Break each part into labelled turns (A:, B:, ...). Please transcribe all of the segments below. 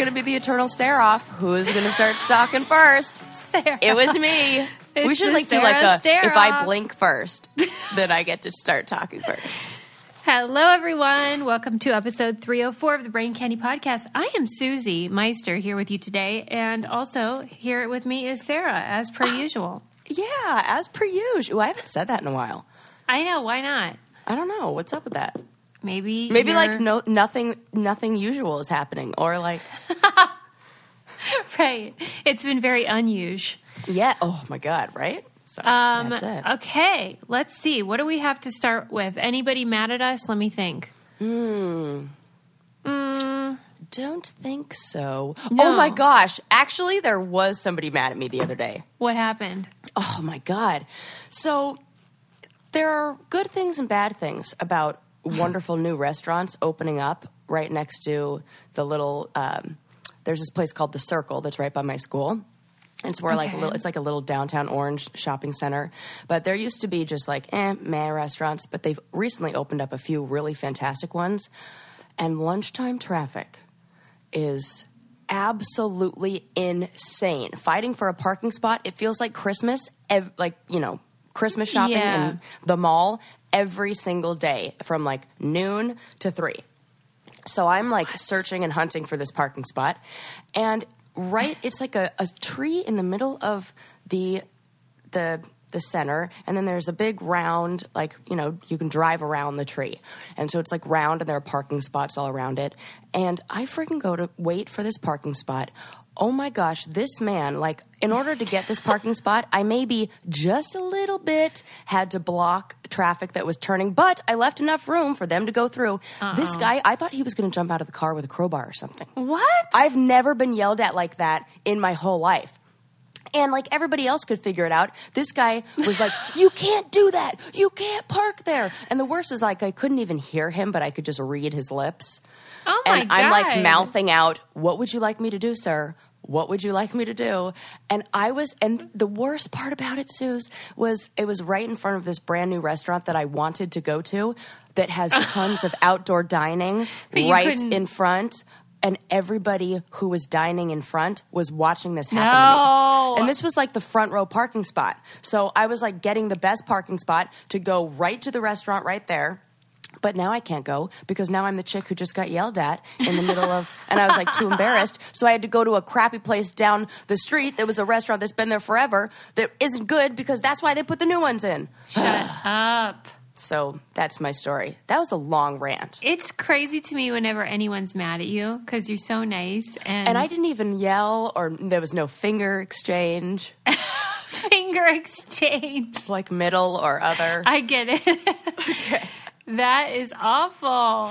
A: It's going to be the eternal stare off. Who's going to start stalking first?
B: Sarah.
A: It was me. we should like do like
B: Sarah
A: a
B: stare
A: if I blink first, then I get to start talking first.
B: Hello, everyone. Welcome to episode 304 of the Brain Candy Podcast. I am Susie Meister here with you today, and also here with me is Sarah, as per usual.
A: Yeah, as per usual. I haven't said that in a while.
B: I know, why not?
A: I don't know what's up with that.
B: Maybe
A: Maybe like no nothing nothing usual is happening, or like
B: right. It's been very unusual.
A: yeah. Oh my god, right? So
B: Um,
A: that's it.
B: okay, let's see. What do we have to start with? Anybody mad at us? Let me think.
A: Hmm.
B: Mm,
A: Don't think so.
B: No.
A: Oh my gosh! Actually, there was somebody mad at me the other day.
B: what happened?
A: Oh my god! So there are good things and bad things about wonderful new restaurants opening up right next to the little. Um, there's this place called the Circle that's right by my school. It's where like a little, it's like a little downtown orange shopping center. But there used to be just like eh, meh restaurants, but they've recently opened up a few really fantastic ones. And lunchtime traffic is absolutely insane. Fighting for a parking spot, it feels like Christmas, ev- like, you know, Christmas shopping
B: Yeah.
A: in the mall every single day from like noon to 3. So I'm like searching and hunting for this parking spot. And right, it's like a, a tree in the middle of the the the center and then there's a big round like you know you can drive around the tree. And so it's like round and there are parking spots all around it. And i freaking go to wait for this parking spot. Oh my gosh this man like in order to get this parking spot i maybe just a little bit had to block traffic that was turning but i left enough room for them to go through. This guy i thought he was going to jump out of the car with a crowbar or something.
B: What?
A: I've never been yelled at like that in my whole life. And like everybody else could figure it out, this guy was like, You can't do that. You can't park there. And the worst was like, I couldn't even hear him, but I could just read his lips.
B: oh my
A: and
B: god!
A: I'm like mouthing out, What would you like me to do, sir? What would you like me to do? And I was, and the worst part about it, Suze, was it was right in front of this brand new restaurant that I wanted to go to that has tons of outdoor dining
B: But you
A: right
B: couldn't-
A: in front. And everybody who was dining in front was watching this happen
B: No.
A: And this was like the front row parking spot. So I was like getting the best parking spot to go right to the restaurant right there. But now I can't go because now I'm the chick who just got yelled at in the middle of, and I was like too embarrassed. So I had to go to a crappy place down the street that was a restaurant that's been there forever that isn't good because that's why they put the new ones in.
B: Shut up.
A: So that's my story. That was a long rant.
B: It's crazy to me whenever anyone's mad at you because you're so nice and,
A: And I didn't even yell or there was no finger exchange,
B: finger exchange.
A: like middle or other.
B: I get it. okay. That is awful.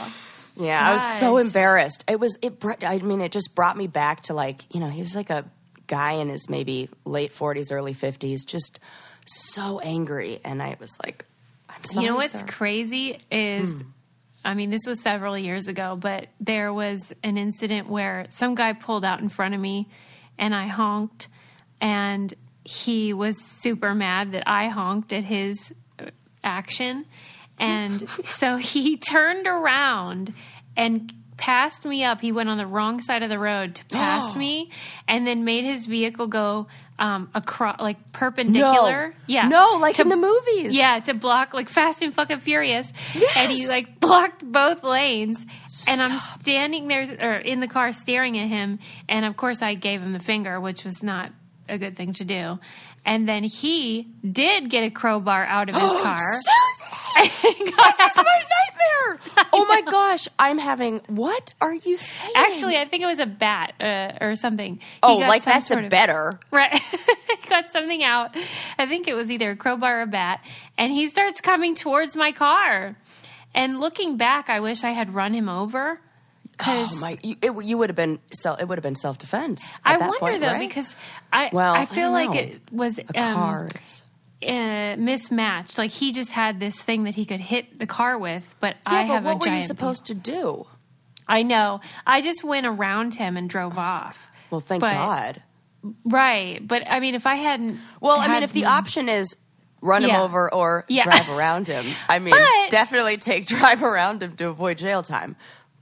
A: Yeah, I was so embarrassed. It was it. br- I mean, it just brought me back to like you know he was like a guy in his maybe late forties, early fifties, just so angry, and I was like,
B: You know what's crazy is,
A: Hmm.
B: I mean, this was several years ago, but there was an incident where some guy pulled out in front of me and I honked, and he was super mad that I honked at his uh, action. And so he turned around and passed me up. He went on the wrong side of the road to pass me and then made his vehicle go um, across, like perpendicular.
A: No.
B: Yeah.
A: No, like
B: To-
A: in the movies.
B: Yeah, to block like Fast and fucking Furious.
A: Yes.
B: And he like blocked both lanes. And I'm standing there or in the car staring at him. And of course I gave him the finger, which was not a good thing to do. And then he did get a crowbar out of his car.
A: this is my nightmare. Oh my gosh, I'm having. What are you saying?
B: Actually, I think it was a bat uh, or something. He
A: oh, like that's a
B: of-
A: better.
B: Right. he got something out. I think it was either a crowbar or a bat. And he starts coming towards my car. And looking back, I wish I had run him over. Because
A: Oh my! You, it, you would have been. Self, it would have been self defense.
B: I wonder though, because I
A: Well,
B: I
A: I
B: feel
A: don't
B: like it was um,
A: cars.
B: Uh, mismatched. Like he just had this thing that he could hit the car with, but
A: Yeah,
B: I
A: but
B: have
A: what
B: a
A: were you supposed to do?
B: I know. I just went around him and drove off.
A: Well, thank
B: But-
A: God.
B: Right, but I mean, if I hadn't,
A: Well, I mean, if the option is run him over or
B: Yeah.
A: drive around him, I mean,
B: But-
A: definitely take drive around him to avoid jail time.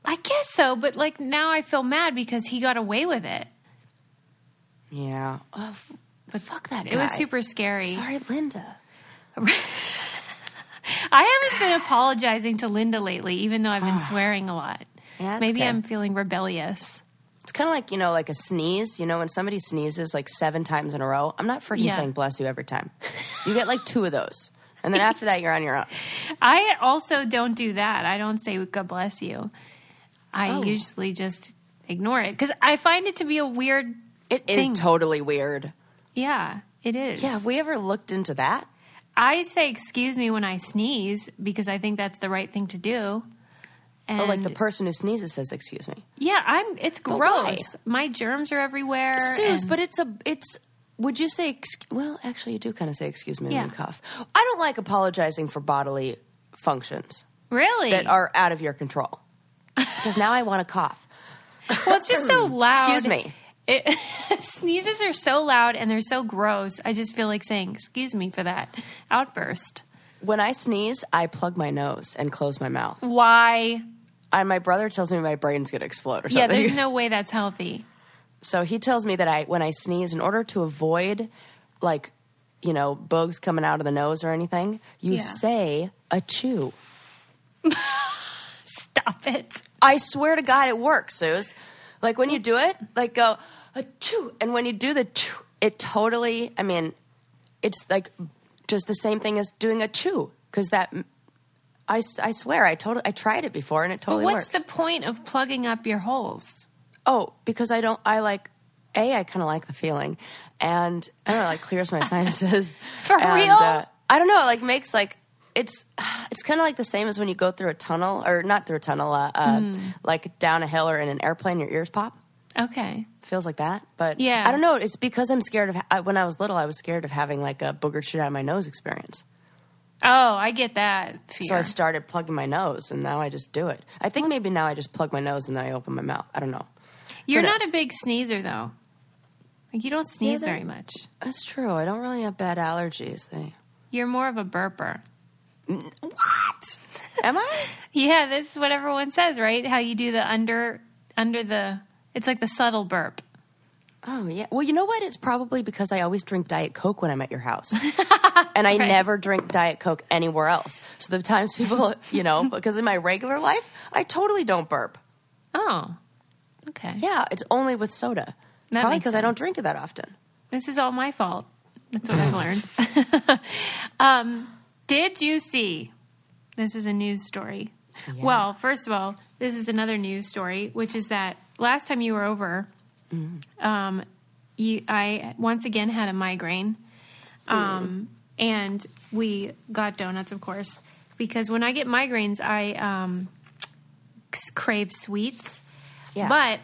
B: I guess so, but like now I feel mad because he got away with it.
A: Yeah. Oh, but fuck that guy.
B: It was super scary.
A: Sorry, Linda.
B: I haven't been apologizing to Linda lately, even though I've been ah. swearing a lot.
A: Yeah,
B: Maybe
A: okay.
B: I'm feeling rebellious.
A: It's kind of like, you know, like a sneeze. You know, when somebody sneezes like seven times in a row, I'm not freaking
B: Yeah.
A: saying bless you every time. You get like two of those. And then after that, you're on your own.
B: I also don't do that. I don't say God bless you. I
A: Oh.
B: usually just ignore it because I find it to be a weird.
A: It is
B: Thing.
A: totally weird.
B: Yeah, it is.
A: Yeah, have we ever looked into that?
B: I say excuse me when I sneeze because I think that's the right thing to do. And
A: Oh, like the person who sneezes says, "Excuse me."
B: yeah, I'm. It's
A: But
B: gross.
A: why?
B: My germs are everywhere.
A: Suze,
B: and-
A: but it's a it's. Would you say? Well, actually, you do kind of say "excuse me"
B: Yeah.
A: when you cough. I don't like apologizing for bodily functions
B: really,
A: that are out of your control. Because now I want to cough.
B: well, it's just so loud.
A: Excuse me.
B: It, sneezes are so loud and they're so gross. I just feel like saying excuse me for that outburst.
A: When I sneeze, I plug my nose and close my mouth.
B: Why?
A: And my brother tells me my brain's going to explode or something.
B: Yeah, there's no way that's healthy.
A: so he tells me that I when I sneeze, in order to avoid like you know bugs coming out of the nose or anything, you
B: Yeah.
A: say a chew.
B: Stop it.
A: I swear to God, it works, Suze. Like when you do it, like go a chew, and when you do the chew, it totally. I mean, it's like just the same thing as doing a chew because that. I, I swear I totally I tried it before and it
B: But
A: totally
B: what's
A: works.
B: the point of plugging up your holes?
A: Oh, because I don't. I like. A, I kind of like the feeling, and I don't know, like clears my sinuses.
B: For
A: And,
B: real?
A: Uh, I don't know. It like makes like it's it's kind of like the same as when you go through a tunnel or not through a tunnel, uh, uh,
B: Hmm.
A: like down a hill or in an airplane, your ears pop.
B: Okay.
A: Feels like that, but
B: Yeah.
A: I don't know. It's because I'm scared of. I, when I was little, I was scared of having like a booger shoot out of my nose experience.
B: Oh, I get that fear.
A: So I started plugging my nose, and now I just do it. I think maybe now I just plug my nose and then I open my mouth. I don't know.
B: You're not a big sneezer, though. Like you don't sneeze
A: that-
B: very much.
A: That's true. I don't really have bad allergies. They
B: You're more of a burper.
A: what? Am I?
B: Yeah, this is what everyone says, right? How you do the under under the. It's like the subtle burp.
A: Oh yeah. Well, you know what? It's probably because I always drink Diet Coke when I'm at your house, and I
B: Right.
A: never drink Diet Coke anywhere else. So the times people, you know, because in my regular life, I totally don't burp.
B: Oh, okay.
A: Yeah, it's only with soda.
B: That
A: probably because I don't drink it that often.
B: This is all my fault. That's what I've learned. um, did you see? This is a news story. Well, first of all, this is another news story, which is that last time you were over, um, you, I once again had a migraine, um, and we got donuts, of course, because when I get migraines, I um, crave sweets.
A: Yeah.
B: But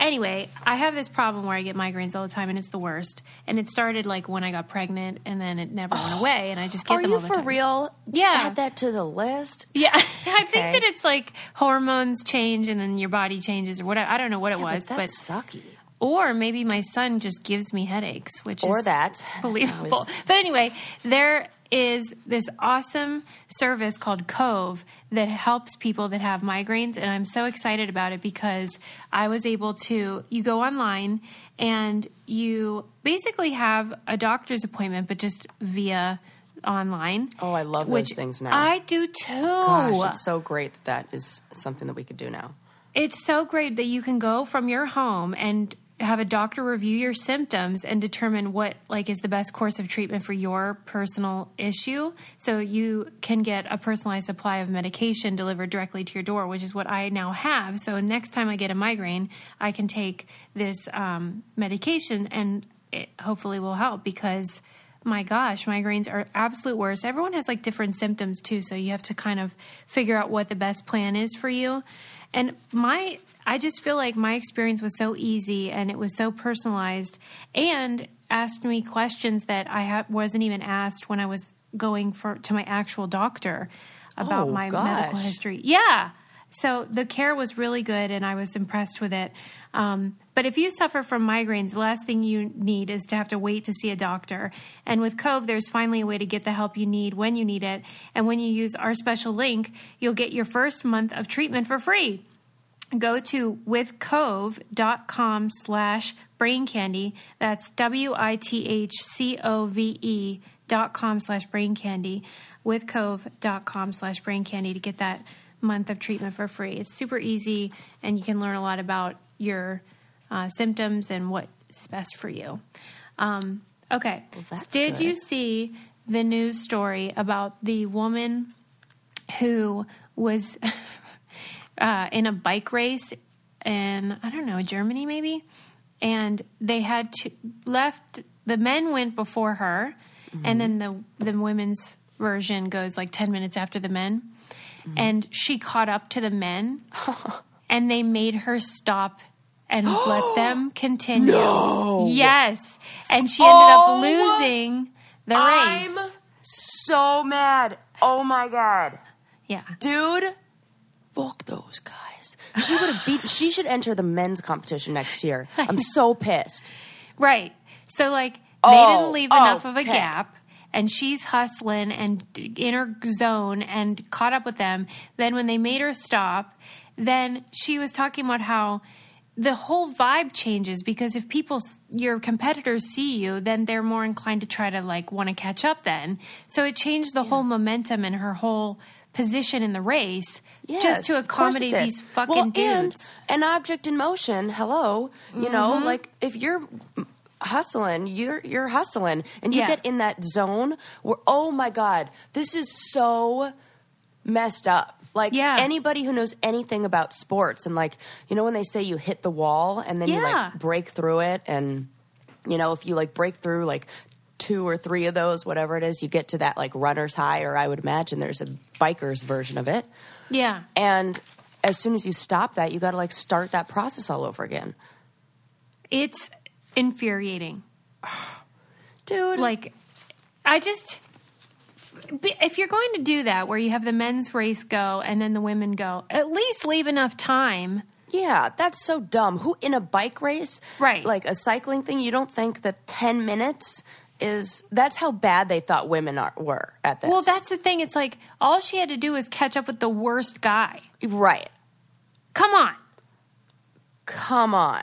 B: anyway, I have this problem where I get migraines all the time, and it's the worst. And it started like when I got pregnant, and then it never went away, and I just get
A: Are
B: them
A: you
B: all the
A: for
B: time.
A: real?
B: Yeah.
A: Add that to the list.
B: Yeah, I think
A: Okay.
B: that it's like hormones change, and then your body changes, or whatever. I don't know what it was,
A: but that's sucky.
B: or maybe my son just gives me headaches, which
A: Or
B: is
A: that.
B: believable.
A: Always-
B: But anyway, there is this awesome service called Cove that helps people that have migraines, and I'm so excited about it because I was able to. You go online and you basically have a doctor's appointment, but just via online.
A: Oh, I love those things now.
B: I do too.
A: Gosh, it's so great that that is something that we could do now.
B: It's so great that you can go from your home and have a doctor review your symptoms and determine what like is the best course of treatment for your personal issue. So you can get a personalized supply of medication delivered directly to your door which is what i now have. So next time i get a migraine i can take this um, medication and it hopefully will help because my gosh, migraines are absolute worst. Everyone has like different symptoms too, so you have to kind of figure out what the best plan is for you. And my I just feel like my experience was so easy and it was so personalized and asked me questions that I ha- wasn't even asked when I was going for to my actual doctor about
A: Oh,
B: my medical history. Yeah. So the care was really good and I was impressed with it. Um, but if you suffer from migraines, the last thing you need is to have to wait to see a doctor. And with Cove, there's finally a way to get the help you need when you need it. And when you use our special link, you'll get your first month of treatment for free. go to withcove.com slash brain candy. That's W I T H C O V E dot com slash brain candy. Withcove.com slash brain candy to get that month of treatment for free. It's super easy and you can learn a lot about your uh, symptoms and what's best for you. Um, okay.
A: that's
B: Did
A: good.
B: you see the news story about the woman who was uh, in a bike race in I don't know Germany maybe, and they had to left. The men went before her, and then the the women's version goes like ten minutes after the men, and she caught up to the men, and they made her stop. And let them continue.
A: No.
B: Yes. And she ended
A: Oh,
B: up losing the race.
A: I'm so mad. Oh my god.
B: yeah.
A: Dude, fuck those guys. She would have beaten she should enter the men's competition next year. I'm so pissed.
B: Right. So like they
A: Oh,
B: didn't leave enough of a
A: okay.
B: gap and she's hustling and in her zone and caught up with them. Then when they made her stop, then she was talking about how the whole vibe changes because if people your competitors see you then they're more inclined to try to like want to catch up then so it changed the whole momentum and her whole position in the race
A: yes, just
B: to
A: of course it
B: accommodate these fucking
A: well,
B: dudes
A: And an object in motion, hello. You
B: Mm-hmm.
A: know, like if you're hustling, you're you're hustling and you
B: Yeah.
A: get in that zone where oh my god, this is so messed up. Like
B: Yeah.
A: anybody who knows anything about sports and like you know when they say you hit the wall and then you like break through it and you know if you like break through like two or three of those whatever it is you get to that like runner's high or I would imagine there's a biker's version of it.
B: Yeah.
A: And as soon as you stop that, you got to like start that process all over again.
B: it's infuriating.
A: Dude,
B: like i just if you're going to do that where you have the men's race go and then the women go at least leave enough time
A: yeah, that's so dumb. Who in a bike race,
B: Right.
A: Like a cycling thing, you don't think that 10 minutes is that's how bad they thought women are, were at this.
B: well that's the thing it's like all she had to do was catch up with the worst guy
A: right.
B: come on
A: Come on.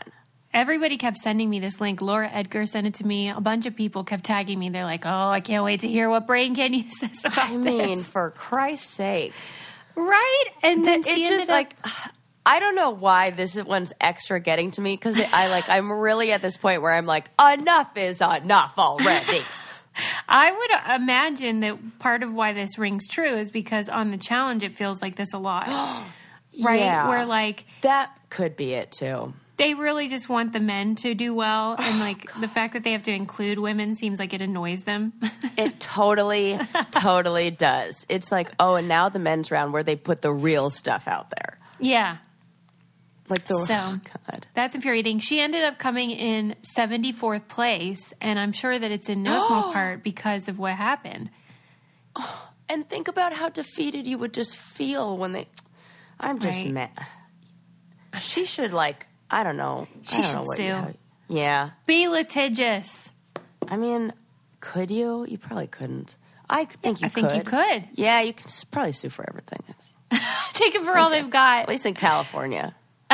B: Everybody kept sending me this link laura edgar sent it to me a bunch of people kept tagging me they're like oh i can't wait to hear what brain candy says about
A: I mean,
B: this
A: for Christ's sake.
B: right and then
A: it
B: she
A: just
B: up-
A: like I don't know why this one's extra getting to me because I like I'm really at this point where I'm like enough is enough already.
B: I would imagine that part of why this rings true is because on the challenge it feels like this a lot. right?
A: Yeah.
B: Where like
A: that could be it too.
B: They really just want the men to do well
A: Oh,
B: and like the fact that they have to include women seems like it annoys them.
A: It totally, totally does. It's like, oh, and now the men's round where they put the real stuff out there.
B: yeah.
A: Like the
B: So-
A: oh, God.
B: That's infuriating. She ended up coming in 74th place, and I'm sure that it's in no small part because of what happened.
A: Oh, and think about how defeated you would just feel when they. I'm just
B: Right.
A: mad. She should like I don't know.
B: She
A: I don't
B: should
A: know what
B: sue.
A: you- yeah,
B: Be litigious.
A: I mean, could you? You probably couldn't. I think you
B: I think
A: could.
B: you could.
A: Yeah, you can s- probably sue for everything.
B: Take it for all they've got.
A: At least in California.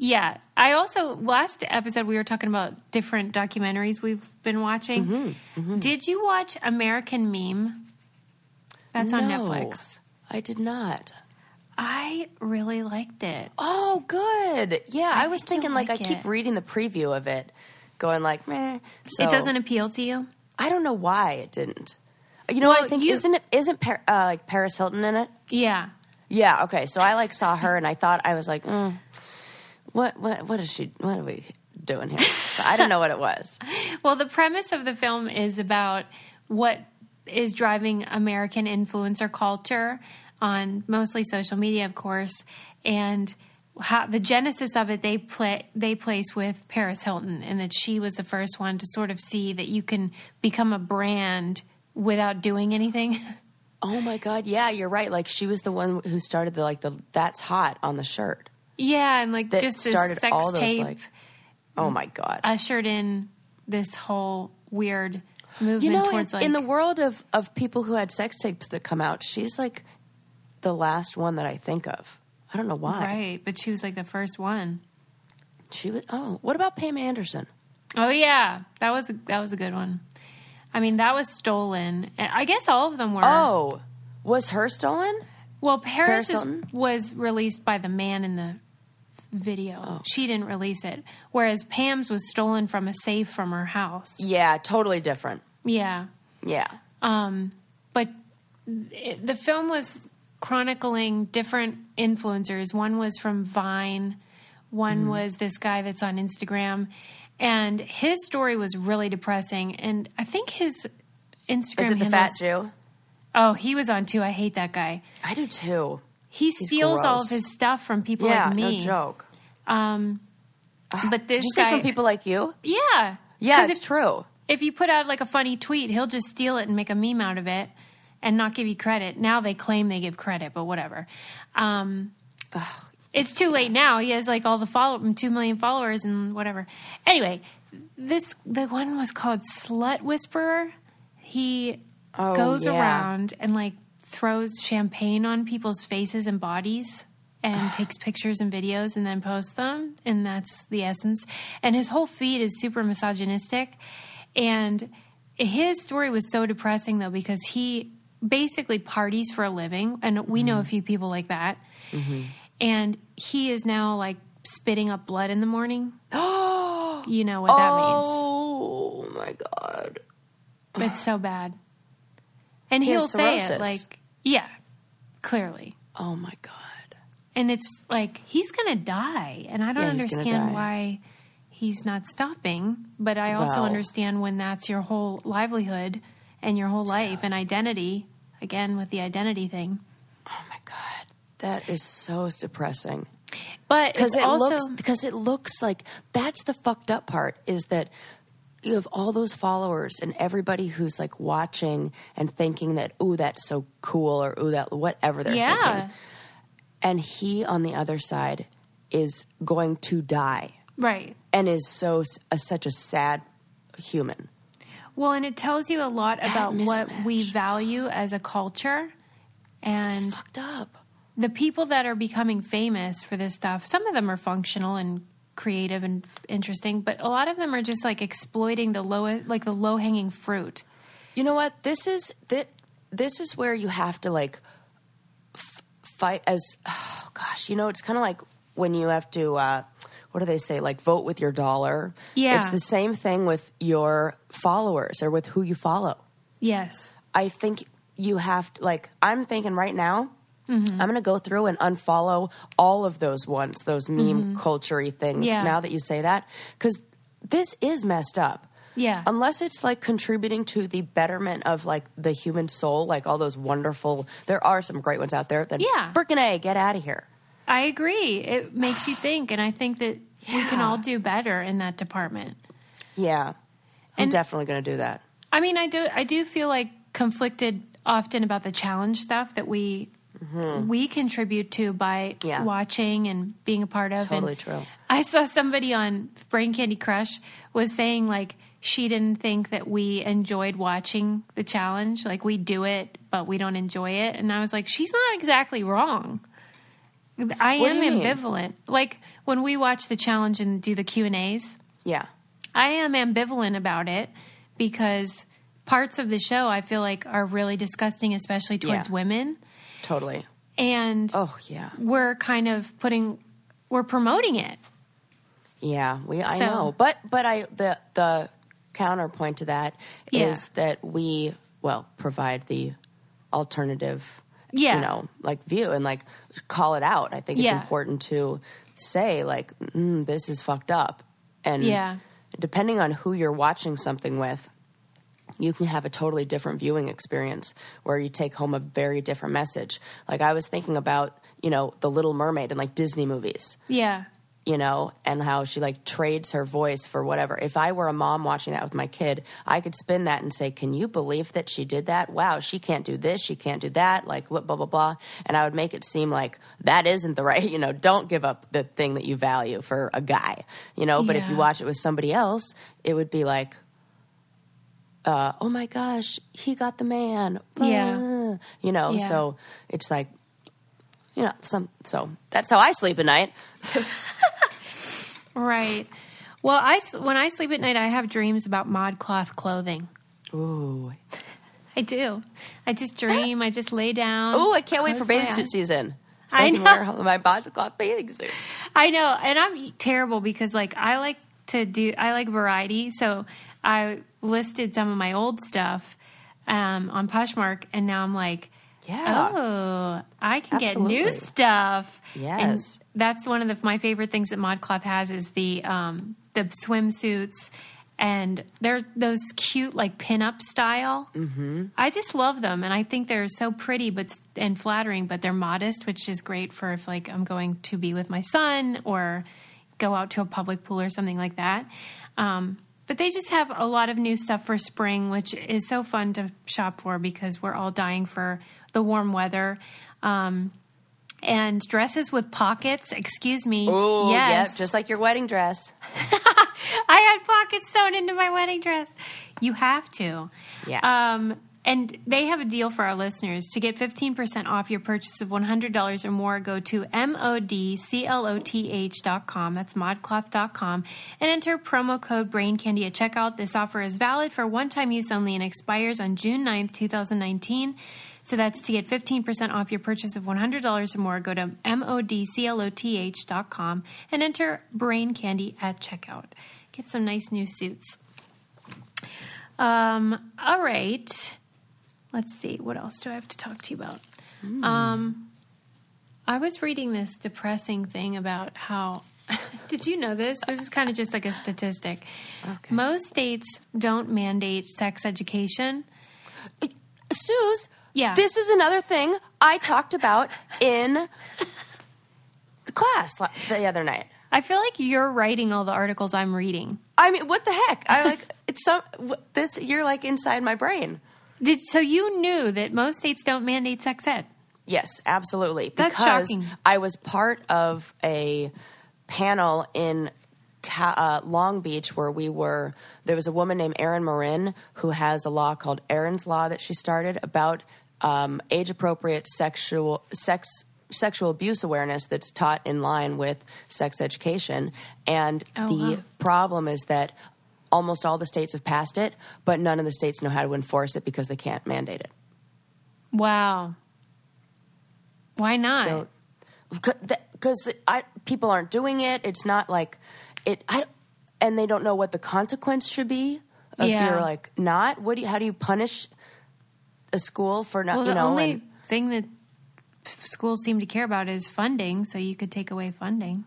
B: Yeah. I also, last episode, we were talking about different documentaries we've been watching.
A: Mm-hmm,
B: Did you watch American Meme? That's on
A: No,
B: Netflix.
A: I did not.
B: I really liked it.
A: Oh, good. Yeah, I, was
B: think
A: thinking like,
B: like
A: I keep reading the preview of it, going like, meh. So,
B: It doesn't appeal to you?
A: I don't know why it didn't. You know,
B: Well,
A: what I think
B: you-
A: isn't it isn't Par- uh, like Paris Hilton in it?
B: Yeah.
A: Yeah. Okay. So I like saw her and I thought I was like, mm, what what what is she? What are we doing here? So I don't know what it was.
B: Well, the premise of the film is about what is driving American influencer culture on mostly social media, of course, and how the genesis of it they play they place with Paris Hilton, and that she was the first one to sort of see that you can become a brand without doing anything.
A: Oh my god. Yeah, you're right. Like she was the one who started the like the that's hot on the shirt.
B: yeah, and like
A: That
B: just
A: started
B: sex
A: all those
B: tape
A: like. Oh my god.
B: ushered in this whole weird movement
A: you know, in,
B: towards like
A: in the world of of people who had sex tapes that come out, she's like the last one that I think of. I don't know why.
B: Right, but she was like the first one.
A: She was. Oh, what about Pam Anderson?
B: Oh yeah, that was a, that was a good one. I mean, that was stolen. I guess all of them were.
A: Oh, was her stolen?
B: well, Paris,
A: Paris
B: is- was released by the man in the video.
A: Oh.
B: She didn't release it, whereas Pam's was stolen from a safe from her house.
A: Yeah, totally different.
B: Yeah,
A: Yeah.
B: um, but it, the film was chronicling different influencers. One was from Vine, one
A: Mm-hmm.
B: was this guy that's on Instagram, and his story was really depressing. And I think his Instagram
A: Is it the fat Jew?
B: Oh, he was on too. I hate that guy.
A: I do too.
B: He steals all of his stuff from people
A: Yeah,
B: like me.
A: no joke.
B: Um, but this
A: Did you say from people like you?
B: yeah,
A: Yeah, it's
B: if,
A: true.
B: if you put out like a funny tweet, he'll just steal it and make a meme out of it and not give you credit. Now they claim they give credit, but whatever. Um, it's too late now. He has like all the follow two million followers and whatever. Anyway, this the one was called Slut Whisperer. He
A: Oh,
B: goes
A: yeah.
B: around and like throws champagne on people's faces and bodies and takes pictures and videos and then posts them and that's the essence and his whole feed is super misogynistic and his story was so depressing though because he basically parties for a living and we know a mm-hmm. few people like that mm-hmm. and he is now like spitting up blood in the morning
A: Oh,
B: you know what that means
A: oh my god.
B: It's so bad. And
A: He
B: he'll say it like, yeah, clearly.
A: Oh my god.
B: And it's like he's to die, and I don't
A: Yeah,
B: understand why he's not stopping. But I also understand when that's your whole livelihood and your whole life and identity. Again, with the identity thing,
A: Oh my god. That is so depressing.
B: but
A: because it
B: also
A: looks because it looks like that's the fucked up part is that you have all those followers and everybody who's like watching and thinking that ooh that's so cool or ooh that whatever they're
B: yeah,
A: thinking and he on the other side is going to die
B: right.
A: and is so a, such a sad human
B: Well, and it tells you a lot about what we value as a culture, and
A: fucked up
B: the people that are becoming famous for this stuff, some of them are functional and creative and f- interesting, but a lot of them are just like exploiting the low, like the low hanging fruit.
A: You know what? This is that. This is where you have to like f- fight as. Oh gosh, you know, it's kind of like when you have to. Uh, what do they say? Like vote with your dollar.
B: Yeah.
A: it's the same thing with your followers or with who you follow.
B: Yes.
A: I think you have to like. I'm thinking right now.
B: Mm-hmm.
A: I'm going to go through and unfollow all of those ones, those meme culture things.
B: Mm-hmm. Yeah.
A: Now that you say that, because this is messed up
B: Yeah.
A: unless it's like contributing to the betterment of like the human soul like all those wonderful there are some great ones out there then
B: Yeah.
A: freaking a get out of here
B: I agree. It makes you think, and I think that we can all do better in that department.
A: yeah i'm
B: And-
A: definitely going to do that
B: I mean, I do. I do feel like conflicted often about the challenge stuff that we we contribute to by
A: Mm-hmm. Yeah.
B: watching and being a part of.
A: Totally
B: And
A: true.
B: I saw somebody on Brain Candy Crush was saying like she didn't think that we enjoyed watching the challenge. Like we do it, but we don't enjoy it. And I was like, she's not exactly wrong. I am
A: mean?
B: ambivalent. Like when we watch the challenge and do the Q and A's,
A: yeah
B: I am ambivalent about it because parts of the show I feel like are really disgusting, especially towards
A: Yeah.
B: women.
A: totally
B: And
A: oh yeah
B: we're kind of putting, we're promoting it.
A: yeah we i
B: So-
A: know but but i the the counterpoint to that is
B: Yeah.
A: that we well provide the alternative
B: Yeah.
A: you know like view and like call it out i think it's
B: Yeah.
A: important to say like mm, this is fucked up and
B: Yeah.
A: depending on who you're watching something with you can have a totally different viewing experience where you take home a very different message like i was thinking about you know the little mermaid and like disney movies
B: Yeah.
A: You know, and how she like trades her voice for whatever. If I were a mom watching that with my kid, I could spin that and say, Can you believe that she did that? Wow, she can't do this, she can't do that, like blah, blah, blah, blah. And I would make it seem like that isn't the right, you know, don't give up the thing that you value for a guy, you know, but if you watch it with somebody else, it would be like, uh, oh my gosh, he got the man.
B: Yeah.
A: Uh, you know,
B: Yeah.
A: so it's like, you know, some. So that's how I sleep at night.
B: Right. Well, I, when I sleep at night, I have dreams about ModCloth clothing.
A: Ooh,
B: I do. I just dream. I just lay down.
A: ooh! I can't wait for bathing suit season. So
B: I
A: I, can
B: know.
A: wear all of my bathing suits.
B: I know, and I'm terrible because like I like to do I like variety, so I listed some of my old stuff um, on Poshmark, and now I'm like,
A: Yeah.
B: oh, I can get new stuff.
A: Yes.
B: and that's one of the, my favorite things that ModCloth has is the um, the swimsuits. And they're those cute, like pinup style. Mm-hmm. I just love them, and I think they're so pretty, but and flattering. But they're modest, which is great for if like I'm going to be with my son or go out to a public pool or something like that. Um, but they just have a lot of new stuff for spring, which is so fun to shop for because we're all dying for the warm weather. Um, and dresses with pockets. Excuse me.
A: Ooh,
B: yes,
A: yep, just like your wedding dress.
B: I had pockets sewn into my wedding dress. You have to.
A: Yeah.
B: Um, and they have a deal for our listeners. To get 15% off your purchase of $100 or more, go to modcloth.com. That's modcloth.com. And enter promo code BRAINCANDY at checkout. This offer is valid for one time use only and expires on June 9th, 2019. So that's to get 15% off your purchase of $100 or more. Go to modcloth.com and enter Brain Candy at checkout. Get some nice new suits. Um, all right. Let's see. What else do I have to talk to you about? Um, I was reading this depressing thing about how. Did you know this? This is kind of just like a statistic.
A: Okay.
B: Most states don't mandate sex education.
A: Suze,
B: Yeah.
A: this is another thing I talked about in the class the other night.
B: I feel like you're writing all the articles I'm reading.
A: I mean, what the heck? I like it's some. This you're like inside my brain.
B: Did so you knew that most states don't mandate sex ed?
A: Yes, absolutely.
B: That's
A: because
B: shocking.
A: I was part of a panel in uh, Long Beach where we were. There was a woman named Erin Merryn who has a law called Erin's Law that she started about um, age-appropriate sexual sex sexual abuse awareness that's taught in line with sex education. And
B: Oh,
A: the
B: wow.
A: problem is that almost all the states have passed it, but none of the states know how to enforce it because they can't mandate it.
B: Wow. Why not?
A: So, because I people aren't doing it. It's not like it. I and they don't know what the consequence should be if
B: Yeah.
A: you're like not. What do you? How do you punish a school for not?
B: well,
A: you
B: the
A: know,
B: only
A: and,
B: thing that schools seem to care about is funding, so you could take away funding.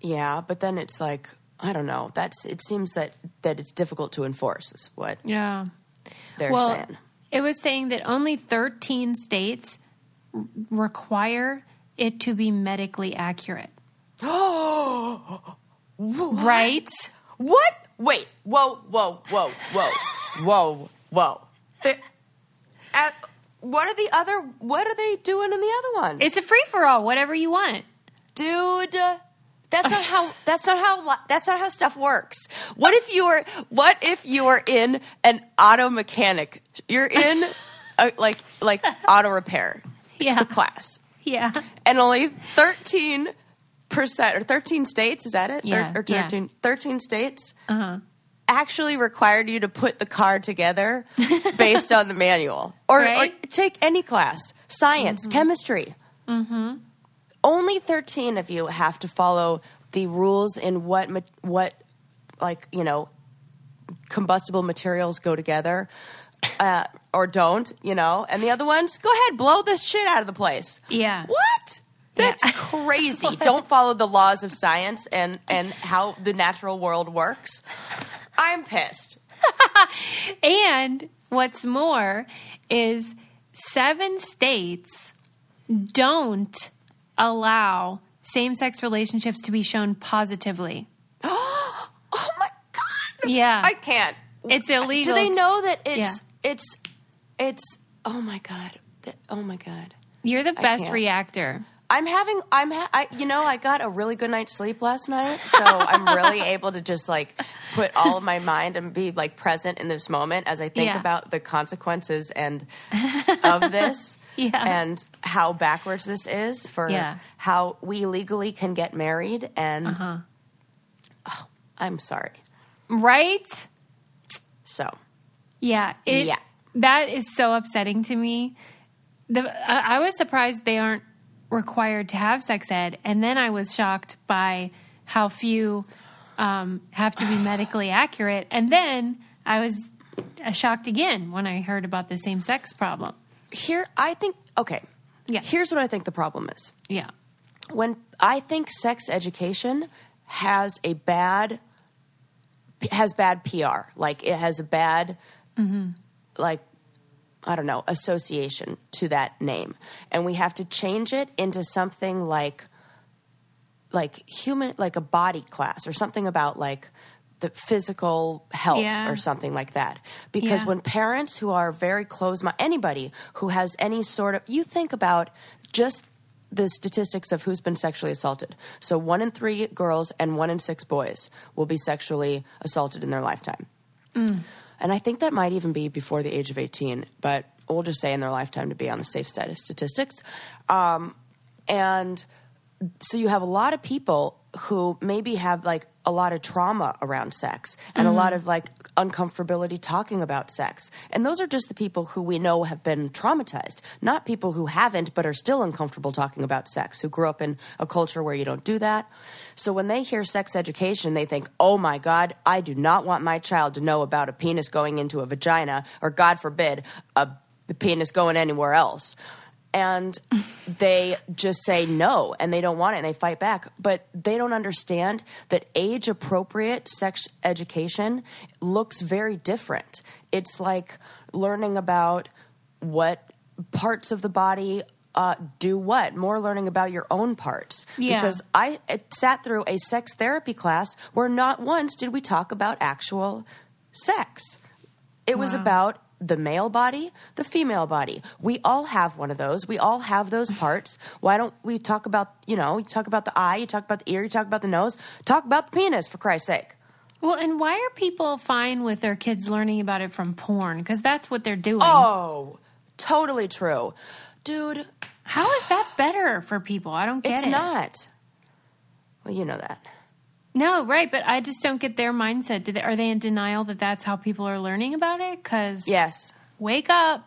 A: yeah, but then it's like I don't know. That's it. Seems that that it's difficult to enforce. Is what
B: Yeah.
A: they're
B: well,
A: saying.
B: it was saying that only 13 states r- require it to be medically accurate. Oh. right?
A: What? Wait. Whoa. Whoa. Whoa. Whoa. whoa. Whoa. The, at, what are the other? What are they doing in the other ones?
B: It's a free for all, whatever you want.
A: dude that's not how that's not how that's not how stuff works what if you were what if you were in an auto mechanic you're in a, like like auto repair
B: Yeah.
A: class
B: Yeah.
A: and only 13 percent or 13 states is that it Thir-
B: Yeah,
A: or
B: yeah.
A: 13 13 states
B: Uh-huh.
A: Actually required you to put the car together based on the manual. Or,
B: Right?
A: or take any class science chemistry. Only 13 of you have to follow the rules in what what like you know combustible materials go together uh, or don't you know? And the other ones go ahead blow the shit out of the place.
B: Yeah.
A: what? That's
B: Yeah.
A: crazy. Don't follow the laws of science and and how the natural world works i'm pissed
B: And what's more is seven states don't allow same sex relationships to be shown positively.
A: oh my god
B: Yeah.
A: i can't
B: it's illegal.
A: do they know that it's
B: Yeah.
A: it's it's oh my god oh my god
B: You're the best reactor.
A: I'm having I'm ha- I you know I got a really good night's sleep last night, so I'm really able to just like put all of my mind and be like present in this moment as I think
B: Yeah.
A: about the consequences and of this.
B: Yeah.
A: and how backwards this is for
B: Yeah.
A: how we legally can get married. And
B: Uh-huh.
A: oh, I'm sorry.
B: Right?
A: So
B: Yeah. It,
A: Yeah.
B: That is so upsetting to me. The, I, I was surprised they aren't required to have sex ed, and then I was shocked by how few um, have to be medically accurate. And then I was uh, shocked again when I heard about the same sex problem.
A: here, I think okay.
B: Yeah.
A: Here's what I think the problem is.
B: Yeah.
A: when I think sex education has a bad has bad PR. Like it has a bad like I don't know, association to that name. And we have to change it into something like like human like a body class or something about like the physical health
B: Yeah.
A: or something like that. Because
B: Yeah.
A: when parents who are very close minded anybody who has any sort of you think about just the statistics of who's been sexually assaulted. So one in three girls and one in six boys will be sexually assaulted in their lifetime. Mm. And I think that might even be before the age of 18, but we'll just say in their lifetime to be on the safe side of statistics. Um, and so you have a lot of people who maybe have like a lot of trauma around sex and a lot mm-hmm. of like uncomfortability talking about sex. And those are just the people who we know have been traumatized, not people who haven't but are still uncomfortable talking about sex, who grew up in a culture where you don't do that. So when they hear sex education, they think, oh my God, I do not want my child to know about a penis going into a vagina, or God forbid, a the penis going anywhere else and they just say no and they don't want it and they fight back. But they don't understand that age appropriate sex education looks very different. It's like learning about what parts of the body uh, do what more learning about your own parts.
B: Yeah.
A: because i sat through a sex therapy class where not once did we talk about actual sex. It was about the male body, the female body. We all have one of those. We all have those parts. Why don't we talk about, you know, you talk about the eye, you talk about the ear, you talk about the nose, talk about the penis, for Christ's sake.
B: Well, and why are people fine with their kids learning about it from porn? Because that's what they're doing.
A: Oh, totally true. Dude,
B: How is that better for people? I don't get
A: it's
B: it.
A: It's not. Well, you know that.
B: No, right, but I just don't get their mindset. Do they, are they in denial that that's how people are learning about it? Because
A: Yes.
B: wake up.